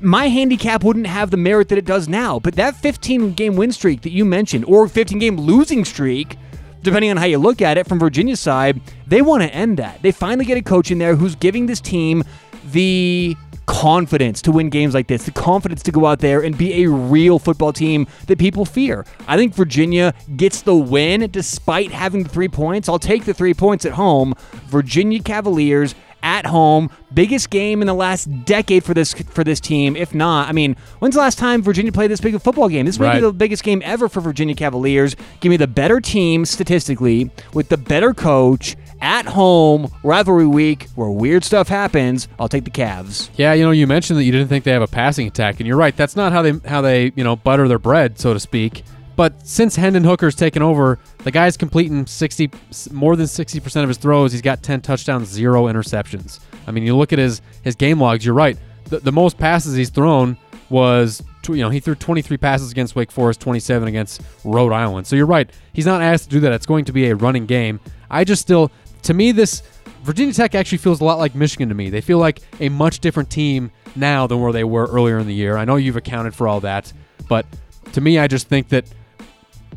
my handicap wouldn't have the merit that it does now. But that 15 game win streak that you mentioned, or 15 game losing streak, depending on how you look at it from Virginia's side, they want to end that. They finally get a coach in there who's giving this team the confidence to win games like this, the confidence to go out there and be a real football team that people fear. I think Virginia gets the win despite having the three points. I'll take the three points at home. Virginia Cavaliers at home. Biggest game in the last decade for this for this team. If not, I mean, when's the last time Virginia played this big of a football game? This may Right. be the biggest game ever for Virginia Cavaliers. Give me the better team statistically with the better coach at home rivalry week where weird stuff happens. I'll take the Cavs. Yeah, you know, you mentioned that you didn't think they have a passing attack, and you're right. That's not how they how they you know butter their bread, so to speak. But since Hendon Hooker's taken over, the guy's completing sixty more than sixty percent of his throws. He's got ten touchdowns, zero interceptions. I mean, you look at his his game logs. You're right. The, the most passes he's thrown was you know he threw 23 passes against Wake Forest, 27 against Rhode Island. So you're right. He's not asked to do that. It's going to be a running game. I just still to me this Virginia Tech actually feels a lot like Michigan to me. They feel like a much different team now than where they were earlier in the year. I know you've accounted for all that, but to me, I just think that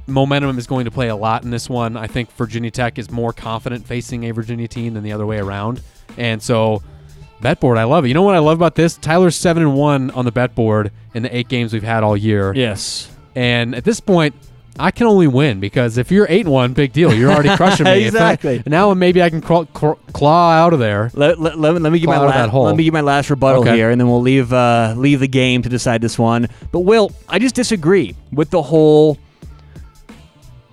momentum is going to play a lot in this one. I think Virginia Tech is more confident facing a Virginia team than the other way around. And so, bet board, I love it. You know what I love about this? Tyler's 7 and 1 on the bet board in the eight games we've had all year. Yes. And at this point, I can only win because if you're eight and one, big deal. You're already [laughs] crushing me. If I- Exactly. now maybe I can craw, claw out of there. Let, let, let, me- let me give Claw my out of that last hole. let me give my last rebuttal Okay. here, and then we'll leave uh, leave the game to decide this one. But Will, I just disagree with the whole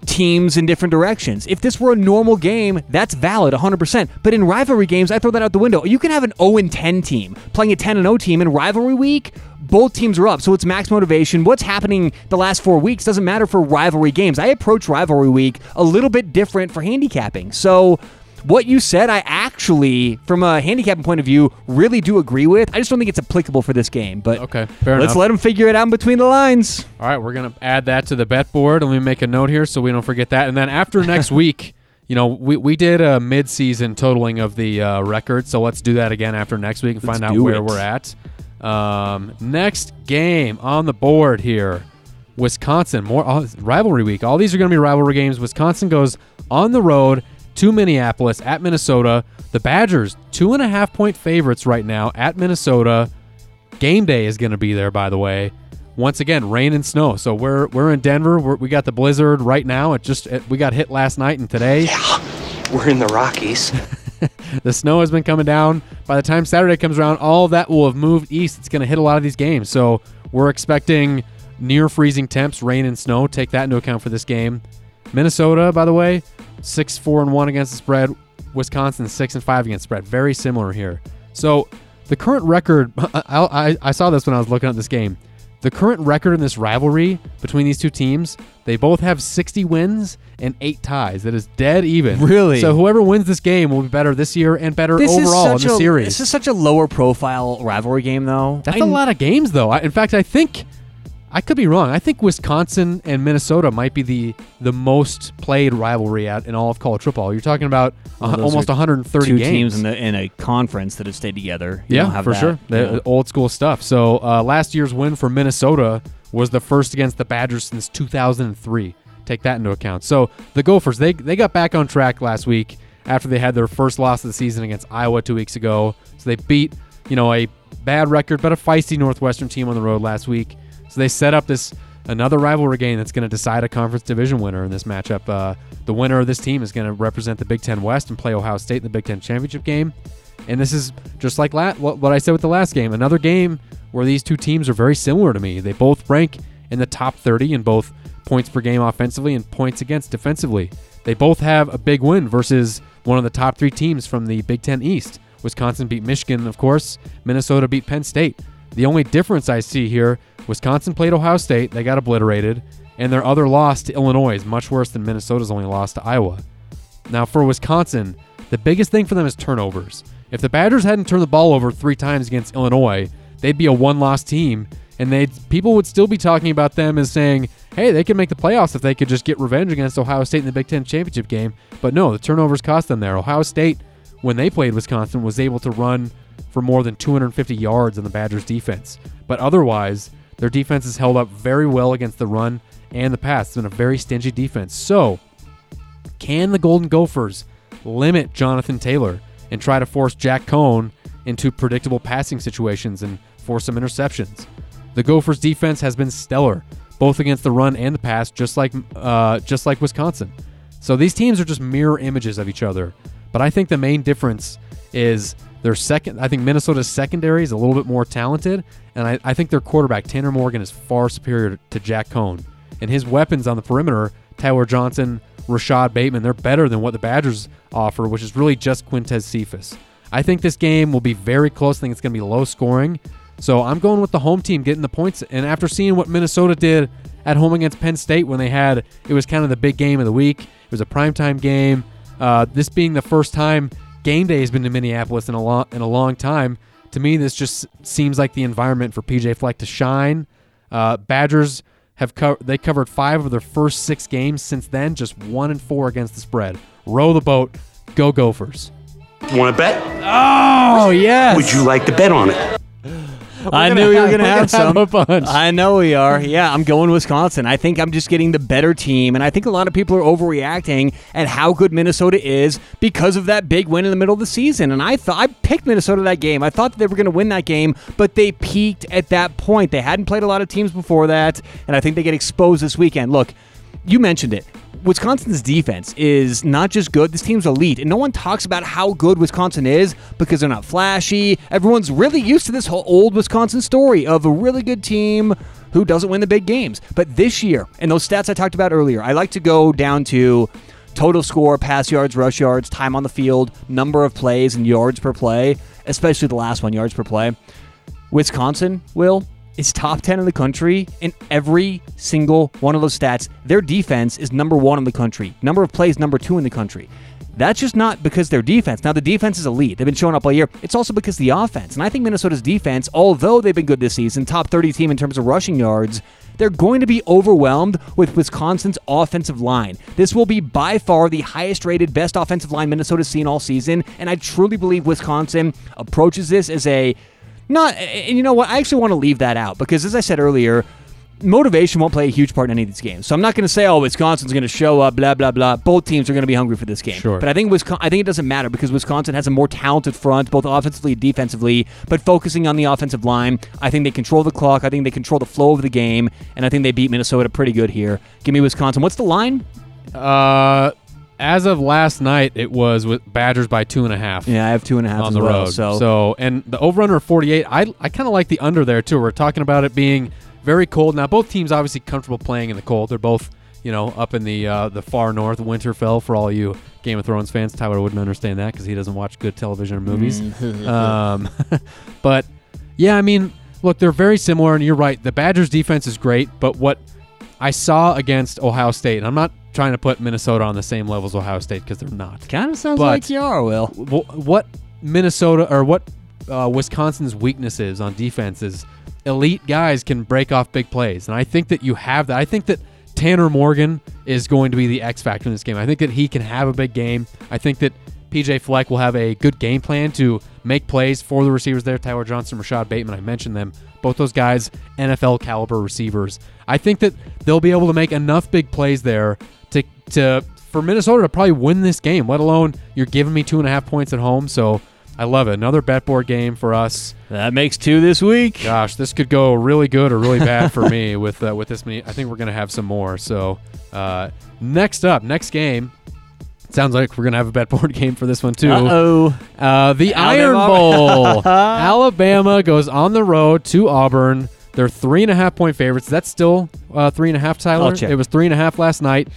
teams in different directions. If this were a normal game, that's valid 100%. But in rivalry games, I throw that out the window. You can have an 0 and 10 team playing a 10 and 0 team in rivalry week. Both teams are up, so it's max motivation. What's happening the last four weeks doesn't matter for rivalry games. I approach rivalry week a little bit different for handicapping. So what you said, I actually, from a handicapping point of view, really do agree with. I just don't think it's applicable for this game. But Okay, fair let's enough. let them figure it out in between the lines. All right, we're gonna add that to the bet board. Let me make a note here so we don't forget that. And then after [laughs] next week, you know, we, we did a mid-season totaling of the uh, record, so let's do that again after next week and Let's find out where it. we're at. Um, next game on the board here, Wisconsin. More oh, rivalry week. All these are going to be rivalry games. Wisconsin goes on the road to Minneapolis at Minnesota. The Badgers two and a half point favorites right now at Minnesota. Game day is going to be there, by the way. Once again, rain and snow. So we're we're in Denver. We're, we got the blizzard right now. It just it, we got hit last night and today. Yeah, We're in the Rockies. [laughs] The snow has been coming down. By the time Saturday comes around, all that will have moved east. It's going to hit a lot of these games. So we're expecting near freezing temps, rain and snow. Take that into account for this game. Minnesota, by the way, six four and one against the spread. Wisconsin six and five against spread. Very similar here. So the current record, [laughs] I, I, I saw this when I was looking at this game. The current record in this rivalry between these two teams, they both have 60 wins and eight ties. That is dead even. Really? So whoever wins this game will be better this year and better This overall in the a, series. This is such a lower profile rivalry game, though. That's a a lot of games, though. I, in fact, I think I could be wrong. I think Wisconsin and Minnesota might be the the most played rivalry at in all of college football. You're talking about Well, those almost 130 Two games. teams in, the, in a conference that have stayed together. You yeah, for that. sure. The old school stuff. So uh, last year's win for Minnesota was the first against the Badgers since 2003. Take that into account. So the Gophers they they got back on track last week after they had their first loss of the season against Iowa two weeks ago. So they beat you know a bad record but a feisty Northwestern team on the road last week. So they set up this another rivalry game that's going to decide a conference division winner in this matchup. Uh, the winner of this team is going to represent the Big Ten West and play Ohio State in the Big Ten championship game. And this is just like la- what, what I said with the last game. Another game where these two teams are very similar to me. They both rank in the top 30 in both points per game offensively and points against defensively. They both have a big win versus one of the top three teams from the Big Ten East. Wisconsin beat Michigan, of course. Minnesota beat Penn State. The only difference I see here Wisconsin played Ohio State, they got obliterated, and their other loss to Illinois is much worse than Minnesota's only loss to Iowa. Now, for Wisconsin, the biggest thing for them is turnovers. If the Badgers hadn't turned the ball over three times against Illinois, they'd be a one-loss team, and they people would still be talking about them as saying, "Hey, they could make the playoffs if they could just get revenge against Ohio State in the Big Ten championship game." But no, the turnovers cost them there. Ohio State, when they played Wisconsin, was able to run for more than 250 yards in the Badgers' defense. But otherwise, their defense has held up very well against the run and the pass. It's been a very stingy defense. So, can the Golden Gophers limit Jonathan Taylor and try to force Jack Coan into predictable passing situations and force some interceptions? The Gophers' defense has been stellar, both against the run and the pass, just like uh, just like Wisconsin. So these teams are just mirror images of each other. But I think the main difference is their second. I think Minnesota's secondary is a little bit more talented, and I, I think their quarterback Tanner Morgan is far superior to Jack Coan. And his weapons on the perimeter, Tyler Johnson, Rashod Bateman, they're better than what the Badgers offer, which is really just Quintez Cephus. I think this game will be very close. I think it's going to be low scoring. So I'm going with the home team getting the points. And after seeing what Minnesota did at home against Penn State when they had it was kind of the big game of the week. It was a primetime game. Uh, this being the first time game day has been to Minneapolis in a long in a long time. To me, this just seems like the environment for PJ Fleck to shine. Uh, Badgers have co- they covered five of their first six games since then, just one and four against the spread. Row the boat, go Gophers. Want to bet? Oh yes. Would you like to bet on it? I knew you were going to have gonna have some. a bunch. I know we are. Yeah, I'm going Wisconsin. I think I'm just getting the better team, and I think a lot of people are overreacting at how good Minnesota is because of that big win in the middle of the season. And I thought I picked Minnesota that game. I thought that they were going to win that game, but they peaked at that point. They hadn't played a lot of teams before that, and I think they get exposed this weekend. Look, you mentioned it. Wisconsin's defense is not just good, this team's elite. And no one talks about how good Wisconsin is because they're not flashy. Everyone's really used to this whole old Wisconsin story of a really good team who doesn't win the big games. But this year, and those stats I talked about earlier, I like to go down to total score, pass yards, rush yards, time on the field, number of plays, and yards per play, especially the last one, yards per play. Wisconsin, Will, is top 10 in the country in every single one of those stats. Their defense is number one in the country. Number of plays, number two in the country. That's just not because their defense. Now, the defense is elite. They've been showing up all year. It's also because the offense. And I think Minnesota's defense, although they've been good this season, top 30 team in terms of rushing yards, they're going to be overwhelmed with Wisconsin's offensive line. This will be by far the highest rated, best offensive line Minnesota's seen all season. And I truly believe Wisconsin approaches this as a not, and you know what? I actually want to leave that out because, as I said earlier, motivation won't play a huge part in any of these games. So I'm not going to say, oh, Wisconsin's going to show up, blah blah blah. Both teams are going to be hungry for this game. Sure. But I think Wisconsin, I think it doesn't matter because Wisconsin has a more talented front, both offensively and defensively. But focusing on the offensive line, I think they control the clock. I think they control the flow of the game, and I think they beat Minnesota pretty good here. Give me Wisconsin. What's the line? Uh, as of last night, it was with Badgers by two and a half. Yeah, I have two and a half on as the well. road. So, and the over under 48. I I kind of like the under there too. We're talking about it being very cold. Now both teams obviously comfortable playing in the cold. They're both you know up in the uh, the far north, Winterfell. For all you Game of Thrones fans, Tyler wouldn't understand that because he doesn't watch good television or movies. um, [laughs] but yeah, I mean, look, they're very similar, and you're right. The Badgers' defense is great, but what I saw against Ohio State, and I'm not trying to put Minnesota on the same level as Ohio State because they're not. kind of sounds But- like you are, Will. Wh- what Minnesota or what uh, Wisconsin's weakness is on defense is elite guys can break off big plays, and I think that you have that. I think that Tanner Morgan is going to be the X factor in this game. I think that he can have a big game. I think that PJ Fleck will have a good game plan to make plays for the receivers there. Tyler Johnson, Rashod Bateman, I mentioned them. Both those guys, NFL caliber receivers. I think that they'll be able to make enough big plays there to to for Minnesota to probably win this game. Let alone you're giving me two and a half points at home. So I love it. Another bet board game for us. That makes two this week. Gosh, this could go really good or really bad for me [laughs] with uh, with this many. I think we're gonna have some more. So uh, next up, next game. Sounds like we're gonna have a bet board [laughs] game for this one too. Uh-oh. Uh, the Iron Bowl. [laughs] Alabama goes on the road to Auburn. They're three and a half point favorites. That's still uh, three and a half, Tyler. I'll check. It was three and a half last night.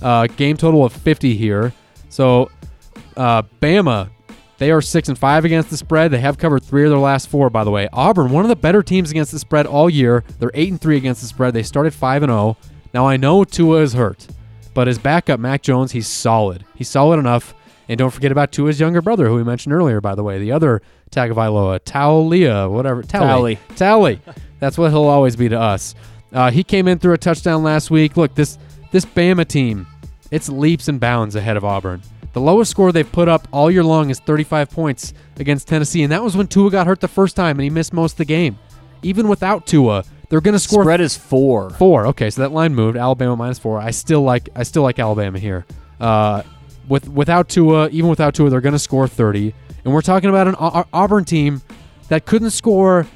Uh, game total of 50 here. So, uh, Bama They are six and five against the spread. They have covered three of their last four, by the way. Auburn, one of the better teams against the spread all year. They're eight and three against the spread. They started five and zero. Now I know Tua is hurt, but his backup Mac Jones, he's solid. He's solid enough. And don't forget about Tua's younger brother, who we mentioned earlier, by the way, the other Tagovailoa, Taulia, whatever, Towley, Towley. That's what he'll always be to us. Uh, he came in through a touchdown last week. Look, this this Bama team, it's leaps and bounds ahead of Auburn. The lowest score they've put up all year long is 35 points against Tennessee, and that was when Tua got hurt the first time and he missed most of the game. Even without Tua, they're going to score Spread is four. Four. Okay, so that line moved. Alabama minus four. I still like. I still like Alabama here. Uh, with without Tua, even without Tua, they're going to score 30. And we're talking about an Auburn team that couldn't score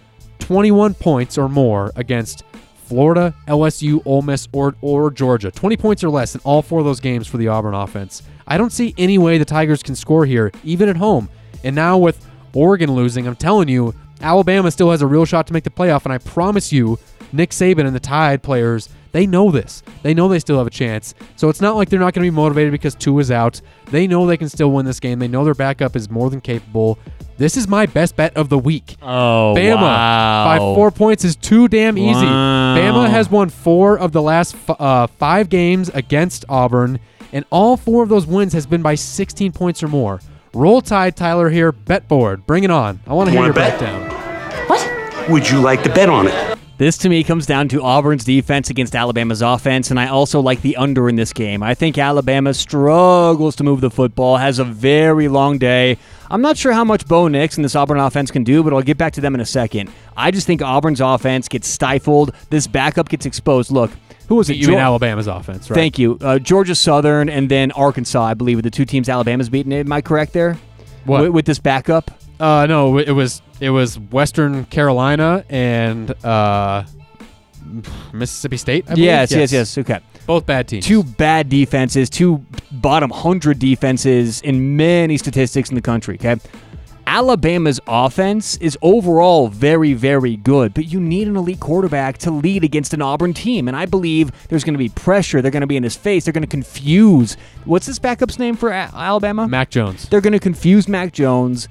21 points or more against Florida, LSU, Ole Miss, or or Georgia. 20 points or less in all four of those games for the Auburn offense. I don't see any way the Tigers can score here, even at home. And now with Oregon losing, I'm telling you, Alabama still has a real shot to make the playoff. And I promise you, Nick Saban and the Tide players, they know this. They know they still have a chance. So it's not like they're not going to be motivated because two is out. They know they can still win this game. They know their backup is more than capable. This is my best bet of the week. Oh, Bama wow. by four points is too damn easy. Wow. Bama has won four of the last f- uh, five games against Auburn, and all four of those wins has been by 16 points or more. Roll Tide, Tyler here. Bet board, bring it on. I want to hear Wanna your bet? breakdown. Would you like to bet on it? This to me comes down to Auburn's defense against Alabama's offense, and I also like the under in this game. I think Alabama struggles to move the football, has a very long day. I'm not sure how much Bo Nix and this Auburn offense can do, but I'll get back to them in a second. I just think Auburn's offense gets stifled. This backup gets exposed. Look, who was it? You mean Alabama's offense, right? Thank you. Uh, Georgia Southern and then Arkansas, I believe, are the two teams Alabama's beaten. Am I correct there? What? With, with this backup? Uh, no, it was it was Western Carolina and uh, Mississippi State. I believe? Yes, yes, yes. Okay. Both bad teams. two bad defenses, two bottom 100 defenses in many statistics in the country, okay? Alabama's offense is overall very, very good, but you need an elite quarterback to lead against an Auburn team. And I believe there's going to be pressure. They're going to be in his face. They're going to confuse. What's this backup's name for Alabama? Mac Jones. They're going to confuse Mac Jones.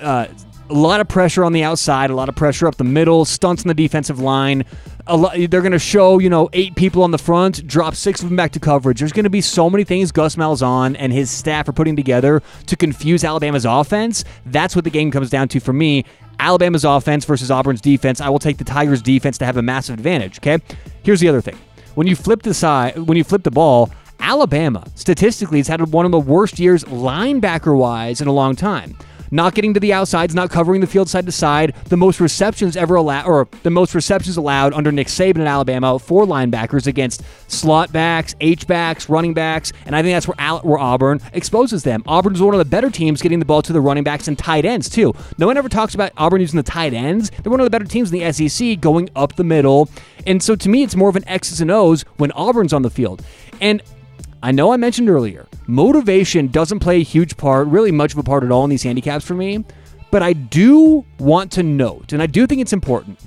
Uh, a lot of pressure on the outside, a lot of pressure up the middle, stunts on the defensive line. Lot, they're going to show, you know, eight people on the front, drop six of them back to coverage. There's going to be so many things Gus Malzahn and his staff are putting together to confuse Alabama's offense. That's what the game comes down to for me. Alabama's offense versus Auburn's defense. I will take the Tigers' defense to have a massive advantage. Okay. Here's the other thing: when you flip the side, when you flip the ball, Alabama statistically has had one of the worst years linebacker wise in a long time. Not getting to the outsides, not covering the field side to side. The most receptions ever allowed, or the most receptions allowed under Nick Saban in Alabama for linebackers against slot backs, H backs, running backs, and I think that's where, Al- where Auburn exposes them. Auburn's one of the better teams getting the ball to the running backs and tight ends too. No one ever talks about Auburn using the tight ends. They're one of the better teams in the SEC, going up the middle, and so to me, it's more of an X's and O's when Auburn's on the field. And I know I mentioned earlier, motivation doesn't play a huge part, really much of a part at all in these handicaps for me. But I do want to note, and I do think it's important,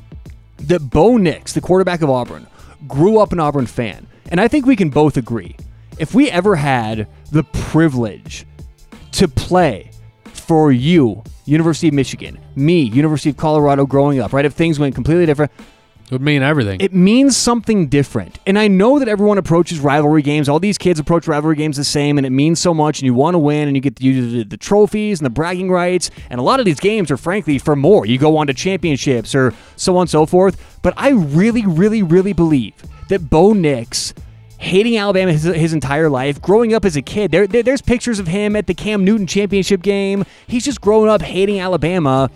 that Bo Nix, the quarterback of Auburn, grew up an Auburn fan. And I think we can both agree. If we ever had the privilege to play for you, University of Michigan, me, University of Colorado growing up, right? If things went completely different, It would mean everything. it means something different. And I know that everyone approaches rivalry games. All these kids approach rivalry games the same, and it means so much. And you want to win, and you get the, the, trophies and the bragging rights. And a lot of these games are, frankly, for more. You go on to championships or so on and so forth. But I really, really, really believe that Bo Nix. Hating Alabama his, his entire life, growing up as a kid. There, there, there's pictures of him at the Cam Newton championship game. He's just growing up hating Alabama.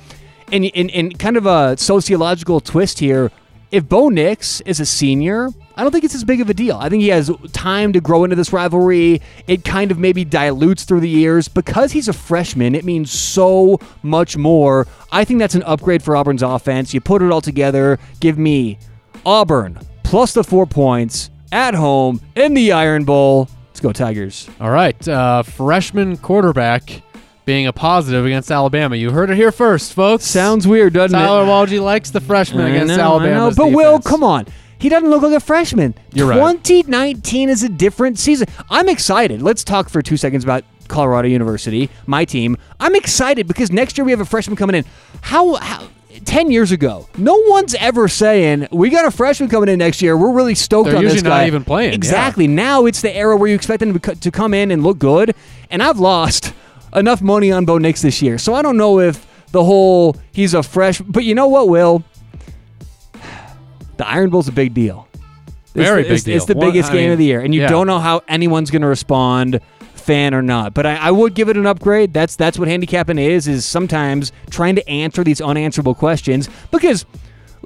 And, and, and kind of a sociological twist here if Bo Nix is a senior, I don't think it's as big of a deal. I think he has time to grow into this rivalry. It kind of maybe dilutes through the years. Because he's a freshman, it means so much more. I think that's an upgrade for Auburn's offense. You put it all together, give me Auburn plus the four points at home in the Iron Bowl. Let's go, Tigers. All right, uh, freshman quarterback being a positive against Alabama. You heard it here first, folks. Sounds weird, doesn't Tyler it? Tyler Walgie likes the freshman I against know, Alabama. But Will, come on. He doesn't look like a freshman. You're right. 2019 is a different season. I'm excited. Let's talk for two seconds about Colorado University, my team. I'm excited because next year we have a freshman coming in. How how 10 years ago, no one's ever saying, We got a freshman coming in next year. We're really stoked They're on this usually guy. not even playing, yeah. Exactly. Now it's the era where you expect them to come in and look good. And I've lost enough money on Bo Nix this year. So I don't know if the whole he's a fresh. But you know what, Will? [sighs] The Iron Bowl's a big deal. It's Very the, big it's, It's the One- biggest I game mean, of the year, and you yeah. don't know how anyone's going to respond, fan or not. But I, I would give it an upgrade. That's that's what handicapping is. Is sometimes trying to answer these unanswerable questions because,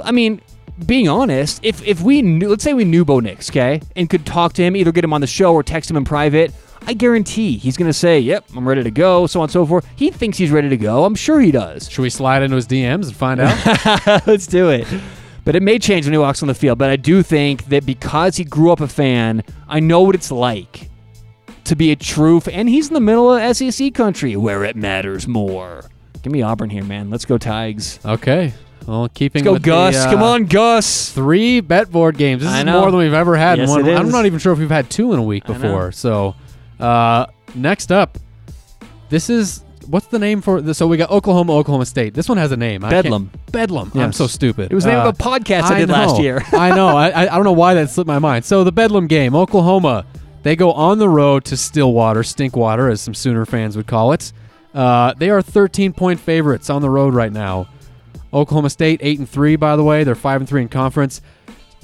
I mean. Being honest, if if we knew, let's say we knew Bo Nix, okay, and could talk to him, either get him on the show or text him in private, I guarantee he's going to say, "Yep, I'm ready to go," so on and so forth. He thinks he's ready to go. I'm sure he does. Should we slide into his DMs and find out? [laughs] Let's do it. But it may change when he walks on the field. But I do think that because he grew up a fan, I know what it's like to be a true fan. And he's in the middle of SEC country where it matters more. Give me Auburn here, man. Let's go Tigers. okay. Well, keeping Let's go with the, Gus. uh, Come on, Gus. Three bet board games. This I is know. more than we've ever had Yes, in one. I'm not even sure if we've had two in a week before. So, uh, next up, this is what's the name for this? So we got Oklahoma, Oklahoma State. This one has a name. I Bedlam. Bedlam. I'm so stupid. It was the name Uh, of a podcast I, did last year. I know. I, I I don't know why that slipped my mind. So the Bedlam game, Oklahoma, they go on the road to Stillwater, Stinkwater, as some Sooner fans would call it. Uh, they are 13 point favorites on the road right now. Oklahoma State eight and three, by the way. They're five and three in conference.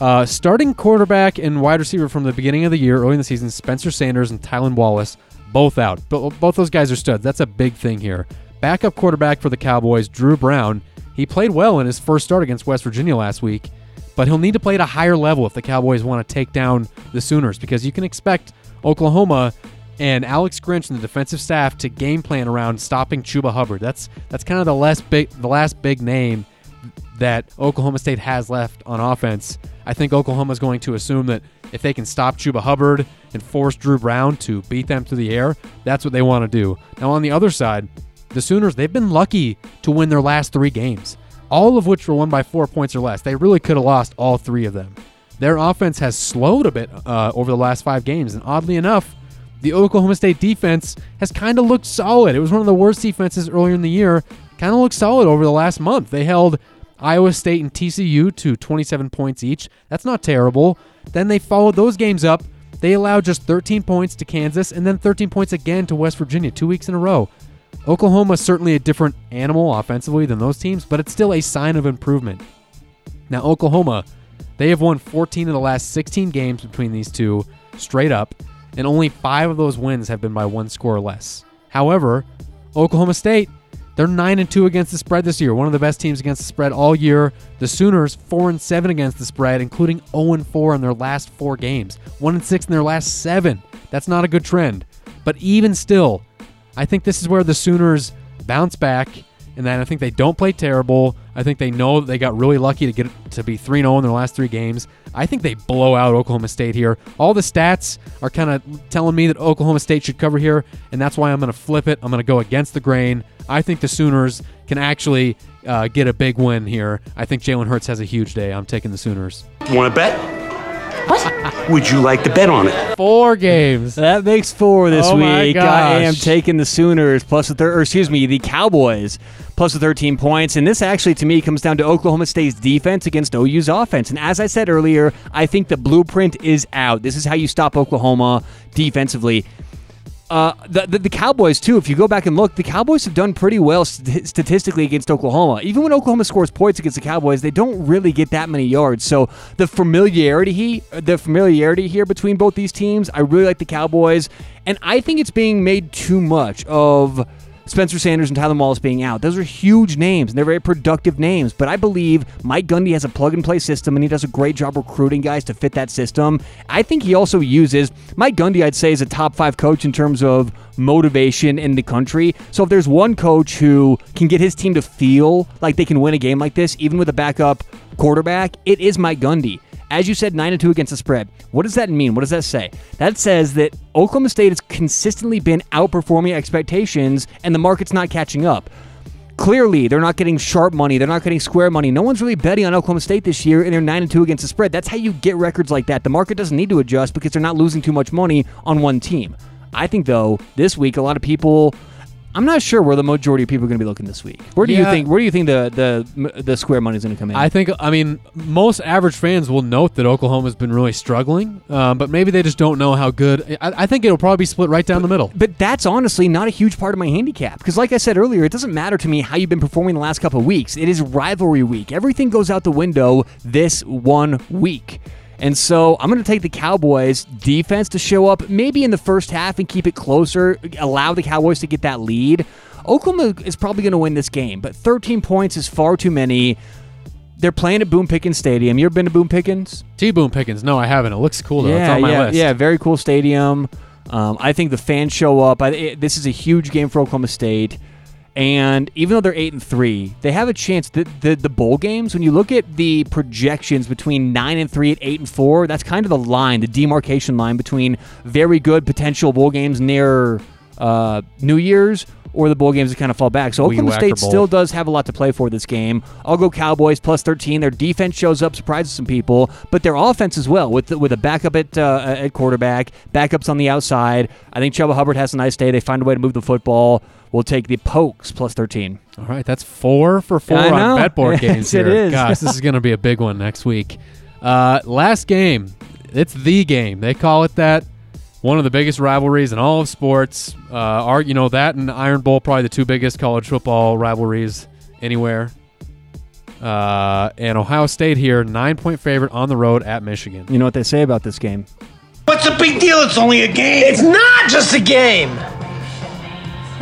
Uh, starting quarterback and wide receiver from the beginning of the year, early in the season, Spencer Sanders and Tylan Wallace, both out. But both those guys are studs. That's a big thing here. Backup quarterback for the Cowboys, Dru Brown. He played well in his first start against West Virginia last week, but he'll need to play at a higher level if the Cowboys want to take down the Sooners because you can expect Oklahoma and Alex Grinch and the defensive staff to game plan around stopping Chuba Hubbard. That's that's kind of the last big the last big name that Oklahoma State has left on offense. I think Oklahoma's going to assume that if they can stop Chuba Hubbard and force Dru Brown to beat them through the air, that's what they want to do. Now on the other side, the Sooners, they've been lucky to win their last 3 games, all of which were won by 4 points or less. They really could have lost all 3 of them. Their offense has slowed a bit uh, over the last 5 games, and oddly enough, the Oklahoma State defense has kind of looked solid. It was one of the worst defenses earlier in the year. Kind of looked solid over the last month. They held Iowa State and TCU to 27 points each. That's not terrible. Then they followed those games up. They allowed just 13 points to Kansas and then 13 points again to West Virginia two weeks in a row. Oklahoma is certainly a different animal offensively than those teams, but it's still a sign of improvement. Now, Oklahoma, they have won 14 of the last 16 games between these two straight up, and only five of those wins have been by one score or less. However, Oklahoma State, they're 9 and 2 against the spread this year, one of the best teams against the spread all year. The Sooners 4 and 7 against the spread, including 0 and 4 in their last 4 games, 1 and 6 in their last 7. That's not a good trend. But even still, I think this is where the Sooners bounce back and then I think they don't play terrible. I think they know that they got really lucky to get to be 3 0 in their last three games. I think they blow out Oklahoma State here. All the stats are kind of telling me that Oklahoma State should cover here, and that's why I'm going to flip it. I'm going to go against the grain. I think the Sooners can actually uh, get a big win here. I think Jalen Hurts has a huge day. I'm taking the Sooners. Want to bet? What? [laughs] Would you like to bet on it? Four games. That makes four this Oh my week. I am taking the Sooners plus the third, or excuse me, the Cowboys plus the 13 points. And this actually, to me, comes down to Oklahoma State's defense against OU's offense. And as I said earlier, I think the blueprint is out. This is how you stop Oklahoma defensively. Uh, the, the the Cowboys too. If you go back and look, the Cowboys have done pretty well st- statistically against Oklahoma. Even when Oklahoma scores points against the Cowboys, they don't really get that many yards. So the familiarity, he, the familiarity here between both these teams, I really like the Cowboys, and I think it's being made too much of. Spencer Sanders and Tyler Wallace being out. Those are huge names, and they're very productive names. But I believe Mike Gundy has a plug and play system, and he does a great job recruiting guys to fit that system. I think he also uses Mike Gundy, I'd say, is a top five coach in terms of motivation in the country. So if there's one coach who can get his team to feel like they can win a game like this, even with a backup quarterback, it is Mike Gundy. As you said, 9 and 2 against the spread. What does that mean? What does that say? That says that Oklahoma State has consistently been outperforming expectations and the market's not catching up. Clearly, they're not getting sharp money. They're not getting square money. No one's really betting on Oklahoma State this year, and they're 9 and 2 against the spread. That's how you get records like that. The market doesn't need to adjust because they're not losing too much money on one team. I think though this week a lot of people. I'm not sure where the majority of people are going to be looking this week. Where do you think? Where do you think the the the square money is going to come in? I think, I mean, most average fans will note that Oklahoma's been really struggling, um, but maybe they just don't know how good. I, I think it'll probably be split right down the middle. But that's honestly not a huge part of my handicap because, like I said earlier, it doesn't matter to me how you've been performing the last couple of weeks. It is rivalry week. Everything goes out the window this one week. And so I'm going to take the Cowboys defense to show up maybe in the first half and keep it closer, allow the Cowboys to get that lead. Oklahoma is probably going to win this game, but 13 points is far too many. They're playing at Boone Pickens Stadium. You ever been to Boone Pickens? T Boone Pickens, no, I haven't. It looks cool though. Yeah, it's on my yeah, list. yeah. Very cool stadium. Um, I think the fans show up. I, it, this is a huge game for Oklahoma State, and even though they're eight and three, they have a chance. The, the the bowl games. When you look at the projections between nine and three and eight and four, that's kind of the line, the demarcation line between very good potential bowl games near uh, New Year's. Or the bowl games that kind of fall back. So Wee Oklahoma State Bowl. still does have a lot to play for this game. I'll go Cowboys plus 13. Their defense shows up, surprises some people, but their offense as well with with a backup at uh, at quarterback, backups on the outside. I think Chuba Hubbard has a nice day. They find a way to move the football. We'll take the Pokes plus 13. All right, that's four for four I know. on bet board [laughs] Yes, games it here. is. Gosh, this is going to be a big one next week. Uh, last game, it's the game. They call it that. One of the biggest rivalries in all of sports. Uh, are you know that and Iron Bowl probably the two biggest college football rivalries anywhere. Uh, and Ohio State here, nine point favorite on the road at Michigan. You know what they say about this game? What's the big deal? It's only a game. It's not just a game.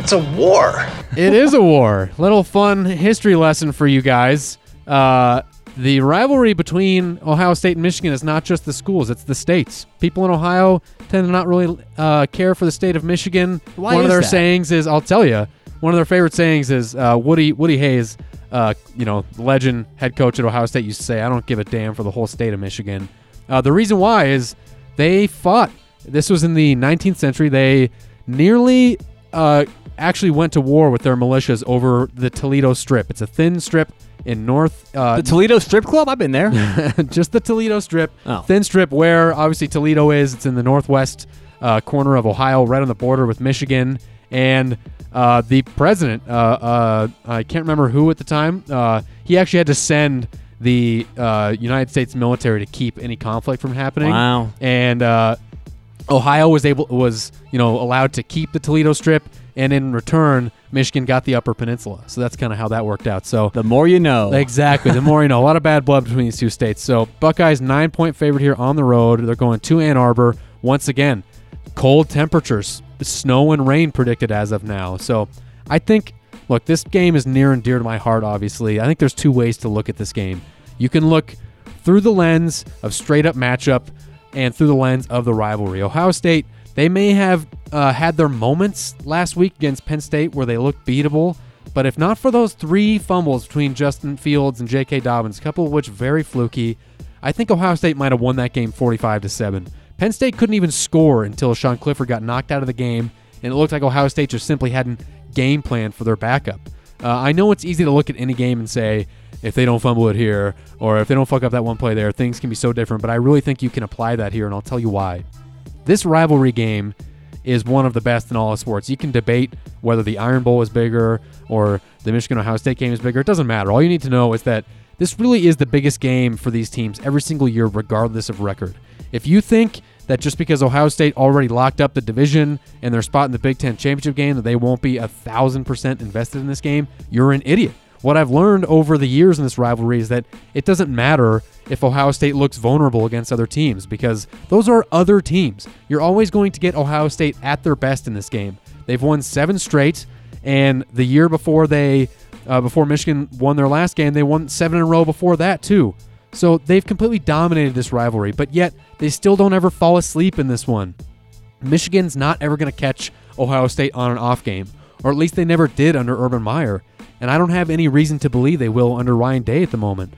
It's a war. it is a war. Little fun history lesson for you guys. Uh, the rivalry between Ohio State and Michigan is not just the schools; it's the states. People in Ohio tend to not really uh, care for the state of Michigan. Why one of their that? sayings is, "I'll tell you." One of their favorite sayings is uh, Woody Woody Hayes, uh, you know, legend head coach at Ohio State, used to say, "I don't give a damn for the whole state of Michigan." Uh, the reason why is they fought. This was in the 19th century. They nearly uh, actually went to war with their militias over the Toledo Strip. It's a thin strip in North. Uh, The Toledo Strip Club? I've been there. [laughs] just the Toledo Strip, Oh. thin strip where obviously Toledo is. It's in the northwest uh, corner of Ohio, right on the border with Michigan. And uh, the president, uh, uh, I can't remember who at the time, uh, he actually had to send the uh, United States military to keep any conflict from happening. Wow. And uh, Ohio was able was you know allowed to keep the Toledo Strip, and in return, Michigan got the Upper Peninsula. So that's kind of how that worked out. So the more you know. Exactly. The more you know. A lot of bad blood between these two states. So Buckeyes nine point favorite here on the road. They're going to Ann Arbor once again. Cold temperatures, snow and rain predicted as of now. So I think look, this game is near and dear to my heart. Obviously, I think there's two ways to look at this game. You can look through the lens of straight up matchup and through the lens of the rivalry. Ohio State, they may have uh, had their moments last week against Penn State where they looked beatable, but if not for those three fumbles between Justin Fields and J.K. Dobbins, a couple of which very fluky, I think Ohio State might have won that game 45 to 7. Penn State couldn't even score until Sean Clifford got knocked out of the game, and it looked like Ohio State just simply hadn't game planned for their backup. Uh, I know it's easy to look at any game and say, if they don't fumble it here, or if they don't fuck up that one play there, things can be so different, but I really think you can apply that here, and I'll tell you why. This rivalry game is one of the best in all of sports. You can debate whether the Iron Bowl is bigger or the Michigan Ohio State game is bigger. It doesn't matter. All you need to know is that this really is the biggest game for these teams every single year, regardless of record. If you think that just because Ohio State already locked up the division and their spot in the Big Ten championship game, that they won't be a thousand percent invested in this game, you're an idiot. What I've learned over the years in this rivalry is that it doesn't matter if Ohio State looks vulnerable against other teams because those are other teams. You're always going to get Ohio State at their best in this game. They've won seven straight, and the year before they, uh, before Michigan won their last game, they won seven in a row before that too. So they've completely dominated this rivalry, but yet they still don't ever fall asleep in this one. Michigan's not ever going to catch Ohio State on an off game, or at least they never did under Urban Meyer, and I don't have any reason to believe they will under Ryan Day at the moment.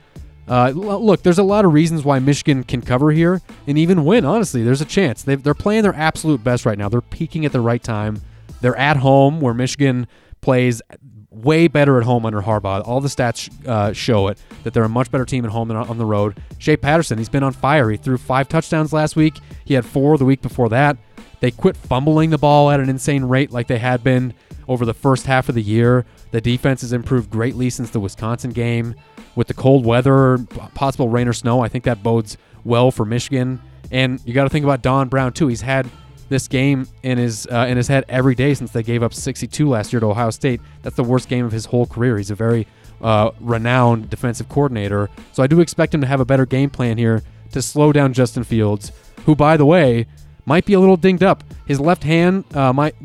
Uh, look, there's a lot of reasons why Michigan can cover here and even win. Honestly, there's a chance. They've, they're playing their absolute best right now. They're peaking at the right time. They're at home, where Michigan plays way better at home under Harbaugh. All the stats uh, show it that they're a much better team at home than on the road. Shea Patterson, he's been on fire. He threw five touchdowns last week. He had four the week before that. They quit fumbling the ball at an insane rate like they had been over the first half of the year. The defense has improved greatly since the Wisconsin game. With the cold weather, possible rain or snow, I think that bodes well for Michigan. And you got to think about Don Brown too. He's had this game in his uh, in his head every day since they gave up 62 last year to Ohio State. That's the worst game of his whole career. He's a very uh, renowned defensive coordinator, so I do expect him to have a better game plan here to slow down Justin Fields, who, by the way, might be a little dinged up. His left hand uh, might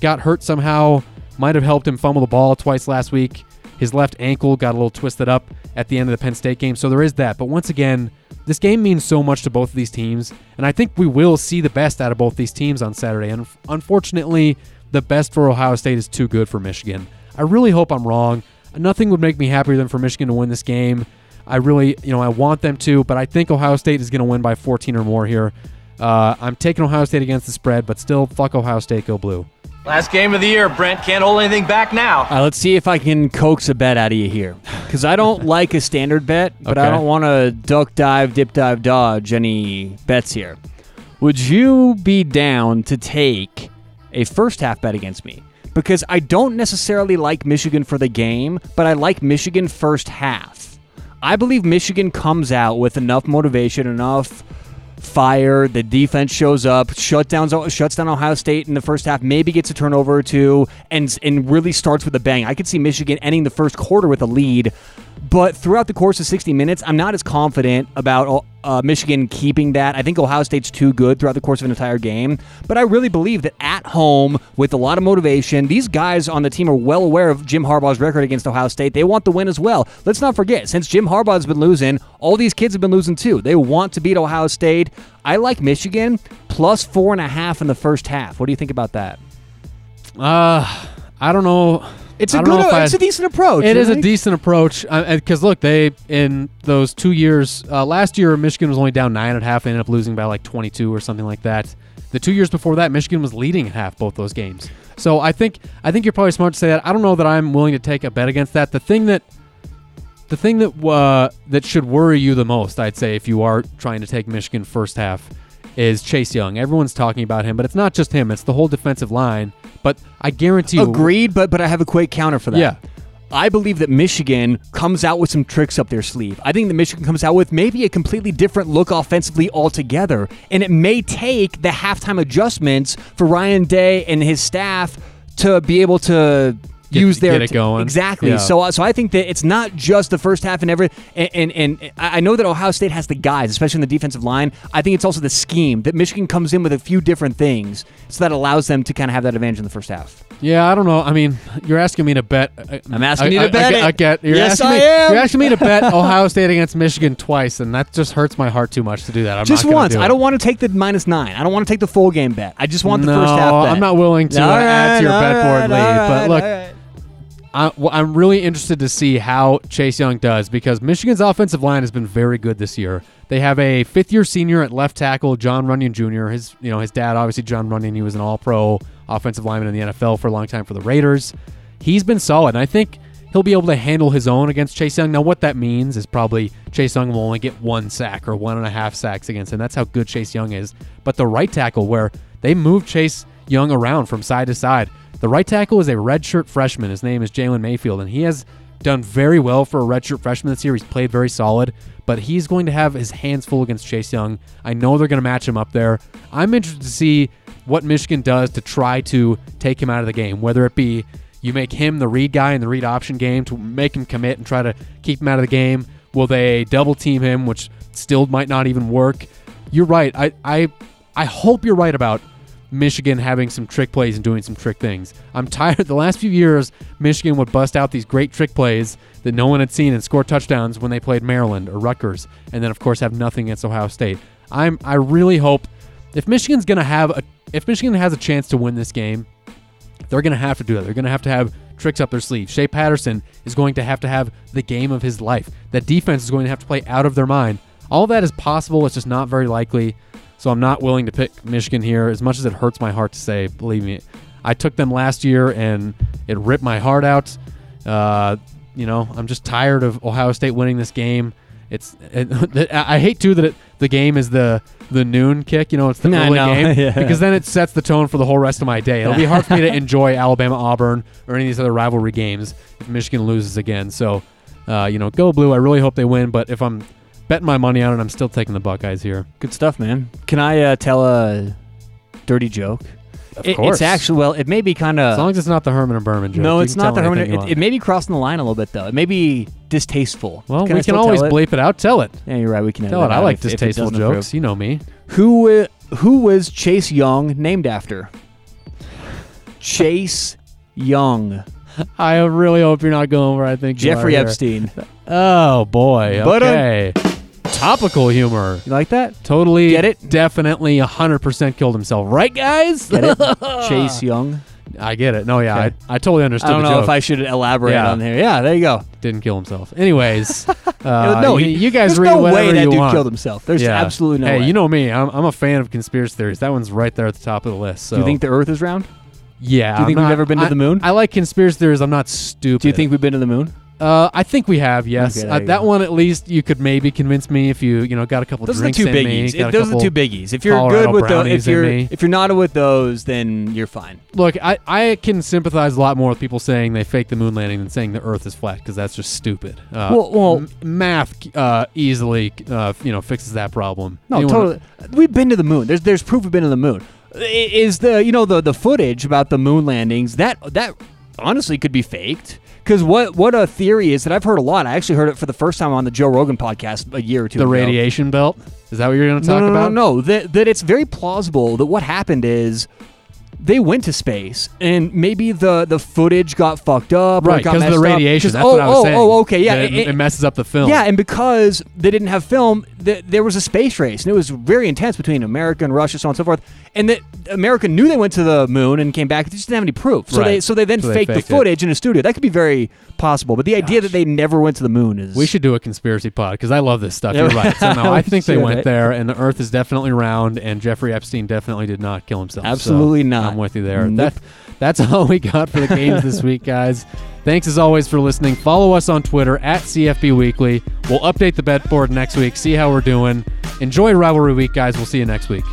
got hurt somehow. Might have helped him fumble the ball twice last week. His left ankle got a little twisted up at the end of the Penn State game, so there is that. But once again, this game means so much to both of these teams, and I think we will see the best out of both these teams on Saturday. And unfortunately, the best for Ohio State is too good for Michigan. I really hope I'm wrong. Nothing would make me happier than for Michigan to win this game. I really, you know, I want them to, but I think Ohio State is going to win by 14 or more here. Uh, I'm taking Ohio State against the spread, but still, fuck Ohio State, go blue. Last game of the year, Brent. Can't hold anything back now. Right, let's see if I can coax a bet out of you here. Because I don't [laughs] like a standard bet, but I don't want to duck dive, dip dive, dodge any bets here. Would you be down to take a first half bet against me? Because I don't necessarily like Michigan for the game, but I like Michigan first half. I believe Michigan comes out with enough motivation, enough fire. The defense shows up, shut shuts down Ohio State in the first half, maybe gets a turnover or two, and and really starts with a bang. I could see Michigan ending the first quarter with a lead, but throughout the course of 60 minutes, I'm not as confident about uh, Michigan keeping that. I think Ohio State's too good throughout the course of an entire game, but I really believe that at home with a lot of motivation, these guys on the team are well aware of Jim Harbaugh's record against Ohio State. They want the win as well. Let's not forget, since Jim Harbaugh's been losing, all these kids have been losing too. They want to beat Ohio State. I like Michigan plus four and a half in the first half. What do you think about that? Uh, I don't know. It's a good, if it's I- a decent approach. It is a decent approach because look, they in those two years. Uh, last year, Michigan was only down nine and a half. They ended up losing by like twenty-two or something like that. The two years before that, Michigan was leading at half both those games. So I think I think you're probably smart to say that. I don't know that I'm willing to take a bet against that. The thing that the thing that uh, that should worry you the most, I'd say, if you are trying to take Michigan first half, is Chase Young. Everyone's talking about him, but it's not just him; it's the whole defensive line. But I guarantee you, Agreed, but but I have a quick counter for that. Yeah. I believe that Michigan comes out with some tricks up their sleeve. I think that Michigan comes out with maybe a completely different look offensively altogether. And it may take the halftime adjustments for Ryan Day and his staff to be able to Get- use their get it going. exactly. Yeah. So, uh, so I think that it's not just the first half and every. And, and and I I know that Ohio State has the guys, especially in the defensive line. I think it's also the scheme that Michigan comes in with a few different things, so that allows them to kind of have that advantage in the first half. Yeah, I don't know. I mean, you're asking me to bet. uh, I'm asking I- you to I- bet I, get- I. You're Yes, asking I me, am. You're asking me to bet [laughs] Ohio State against Michigan twice, and that just hurts my heart too much to do that. I'm just once. Do I don't want to take the minus nine. I don't want to take the full game bet. I just want the no, first half bet. I'm not willing to uh, All add to your bet board right, lead. all but look, right. I, well, I'm really interested to see how Chase Young does because Michigan's offensive line has been very good this year. They have a fifth-year senior at left tackle, Jon Runyan Jr. His, you know, his dad, obviously Jon Runyan. He was an All-Pro offensive lineman in the NFL for a long time for the Raiders. He's been solid, and I think he'll be able to handle his own against Chase Young. Now, what that means is probably Chase Young will only get one sack or one and a half sacks against him. That's how good Chase Young is. But the right tackle, where they move Chase Young around from side to side, the right tackle is a redshirt freshman. His name is Jalen Mayfield, and he has done very well for a redshirt freshman this year. He's played very solid, but he's going to have his hands full against Chase Young. I know they're going to match him up there. I'm interested to see what Michigan does to try to take him out of the game, whether it be you make him the read guy in the read option game to make him commit and try to keep him out of the game. Will they double team him, which still might not even work? You're right. I I I hope you're right about Michigan having some trick plays and doing some trick things. I'm tired. [laughs] The last few years, Michigan would bust out these great trick plays that no one had seen and score touchdowns when they played Maryland or Rutgers, and then of course have nothing against Ohio State. I'm I really hope if Michigan's gonna have a if Michigan has a chance to win this game, they're to have to do that. They're to have to have tricks up their sleeve. Shea Patterson is going to have to have the game of his life. That defense is going to have to play out of their mind. All that is possible. It's just not very likely. So I'm not willing to pick Michigan here, as much as it hurts my heart to say. Believe me, I took them last year and it ripped my heart out. Uh, you know, I'm just tired of Ohio State winning this game, it's. It, [laughs] I hate too that it, the game is the the noon kick. You know, it's the [laughs] early game [laughs] yeah. because then it sets the tone for the whole rest of my day. It'll be hard for me to enjoy Alabama Auburn or any of these other rivalry games if Michigan loses again. So, uh, you know, go blue. I really hope they win, but if I'm betting my money on it, I'm still taking the Buckeyes here. Good stuff, man. Can I uh, tell a dirty joke? Of It- course. It's actually well. It may be kind of As long as it's not the Herman and Berman joke. No, it's not the Herman. It, it may be crossing the line a little bit though. It may be distasteful. well, can we I can always tell it? bleep it out. Tell it. Yeah, you're right. We can Tell it. that I like if- if distasteful doesn't jokes. approve. You know me. Who who was Chase Young named after? Chase Young, I really hope you're not going where I think you Jeffrey are here. Epstein. Oh boy. But, uh, Okay. Topical humor. You like that? Totally. Get it? Definitely 100% killed himself. Right, guys? Get it? [laughs] Chase Young. I get it. No, yeah. Okay. I, I totally understood I don't know joke. if I should elaborate Yeah. on here. Yeah, there you go. Didn't kill himself. Anyways. [laughs] uh, no, you, he- you guys read no whatever way that dude want. killed himself. There's Yeah. absolutely no hey, way. you know me. I'm, I'm a fan of conspiracy theories. That one's right there at the top of the list. So Do you think the Earth is round? Yeah. Do you think we've ever been to I- the moon? I like conspiracy theories. I'm not stupid. Do you think we've been to the moon? Uh, I think we have. Yes, Okay, uh, that go. one at least you could maybe convince me if you you know got a couple Those are the drinks two in me. biggies. a If those are the two biggies. If you're Colorado good with those, if you're me. if you're not with those, then you're fine. Look, I, I can sympathize a lot more with people saying they fake the moon landing than saying the Earth is flat because that's just stupid. Uh, Well- well- m- math uh, easily uh, you know fixes that problem. No, Anyone- totally. We've been to the moon. There's there's proof we've been to the moon. Is the you know the the footage about the moon landings that that honestly could be faked? Because what what a theory is that I've heard a lot. I actually heard it for the first time on the Joe Rogan podcast a year or two The ago. radiation belt. Is that what you're going to No, talk no, about? no, no. That that it's very plausible that what happened is they went to space and maybe the the footage got fucked up Right, because of the radiation. That's oh, what I was oh, saying. Oh, okay, yeah. That it- it, messes up the film. Yeah, and because they didn't have film, th- there was a space race, and it was very intense between America and Russia, so on and so forth. And that America knew they went to the moon and came back, they just didn't have any proof. So they so they then So they faked the faked it. footage in a studio. That could be very possible. But the idea that they never went to the moon is We should do a conspiracy pod because I love this stuff. You're right. So no, [laughs] I think they went there, and the Earth is definitely round, and Jeffrey Epstein definitely did not kill himself. So Absolutely not. I'm with you there. Nope. That, that's [laughs] all we got for the games this [laughs] week, guys. Thanks as always for listening. Follow us on Twitter at CFB Weekly. We'll update the bet board next week, see how we're doing. Enjoy rivalry week, guys. We'll see you next week.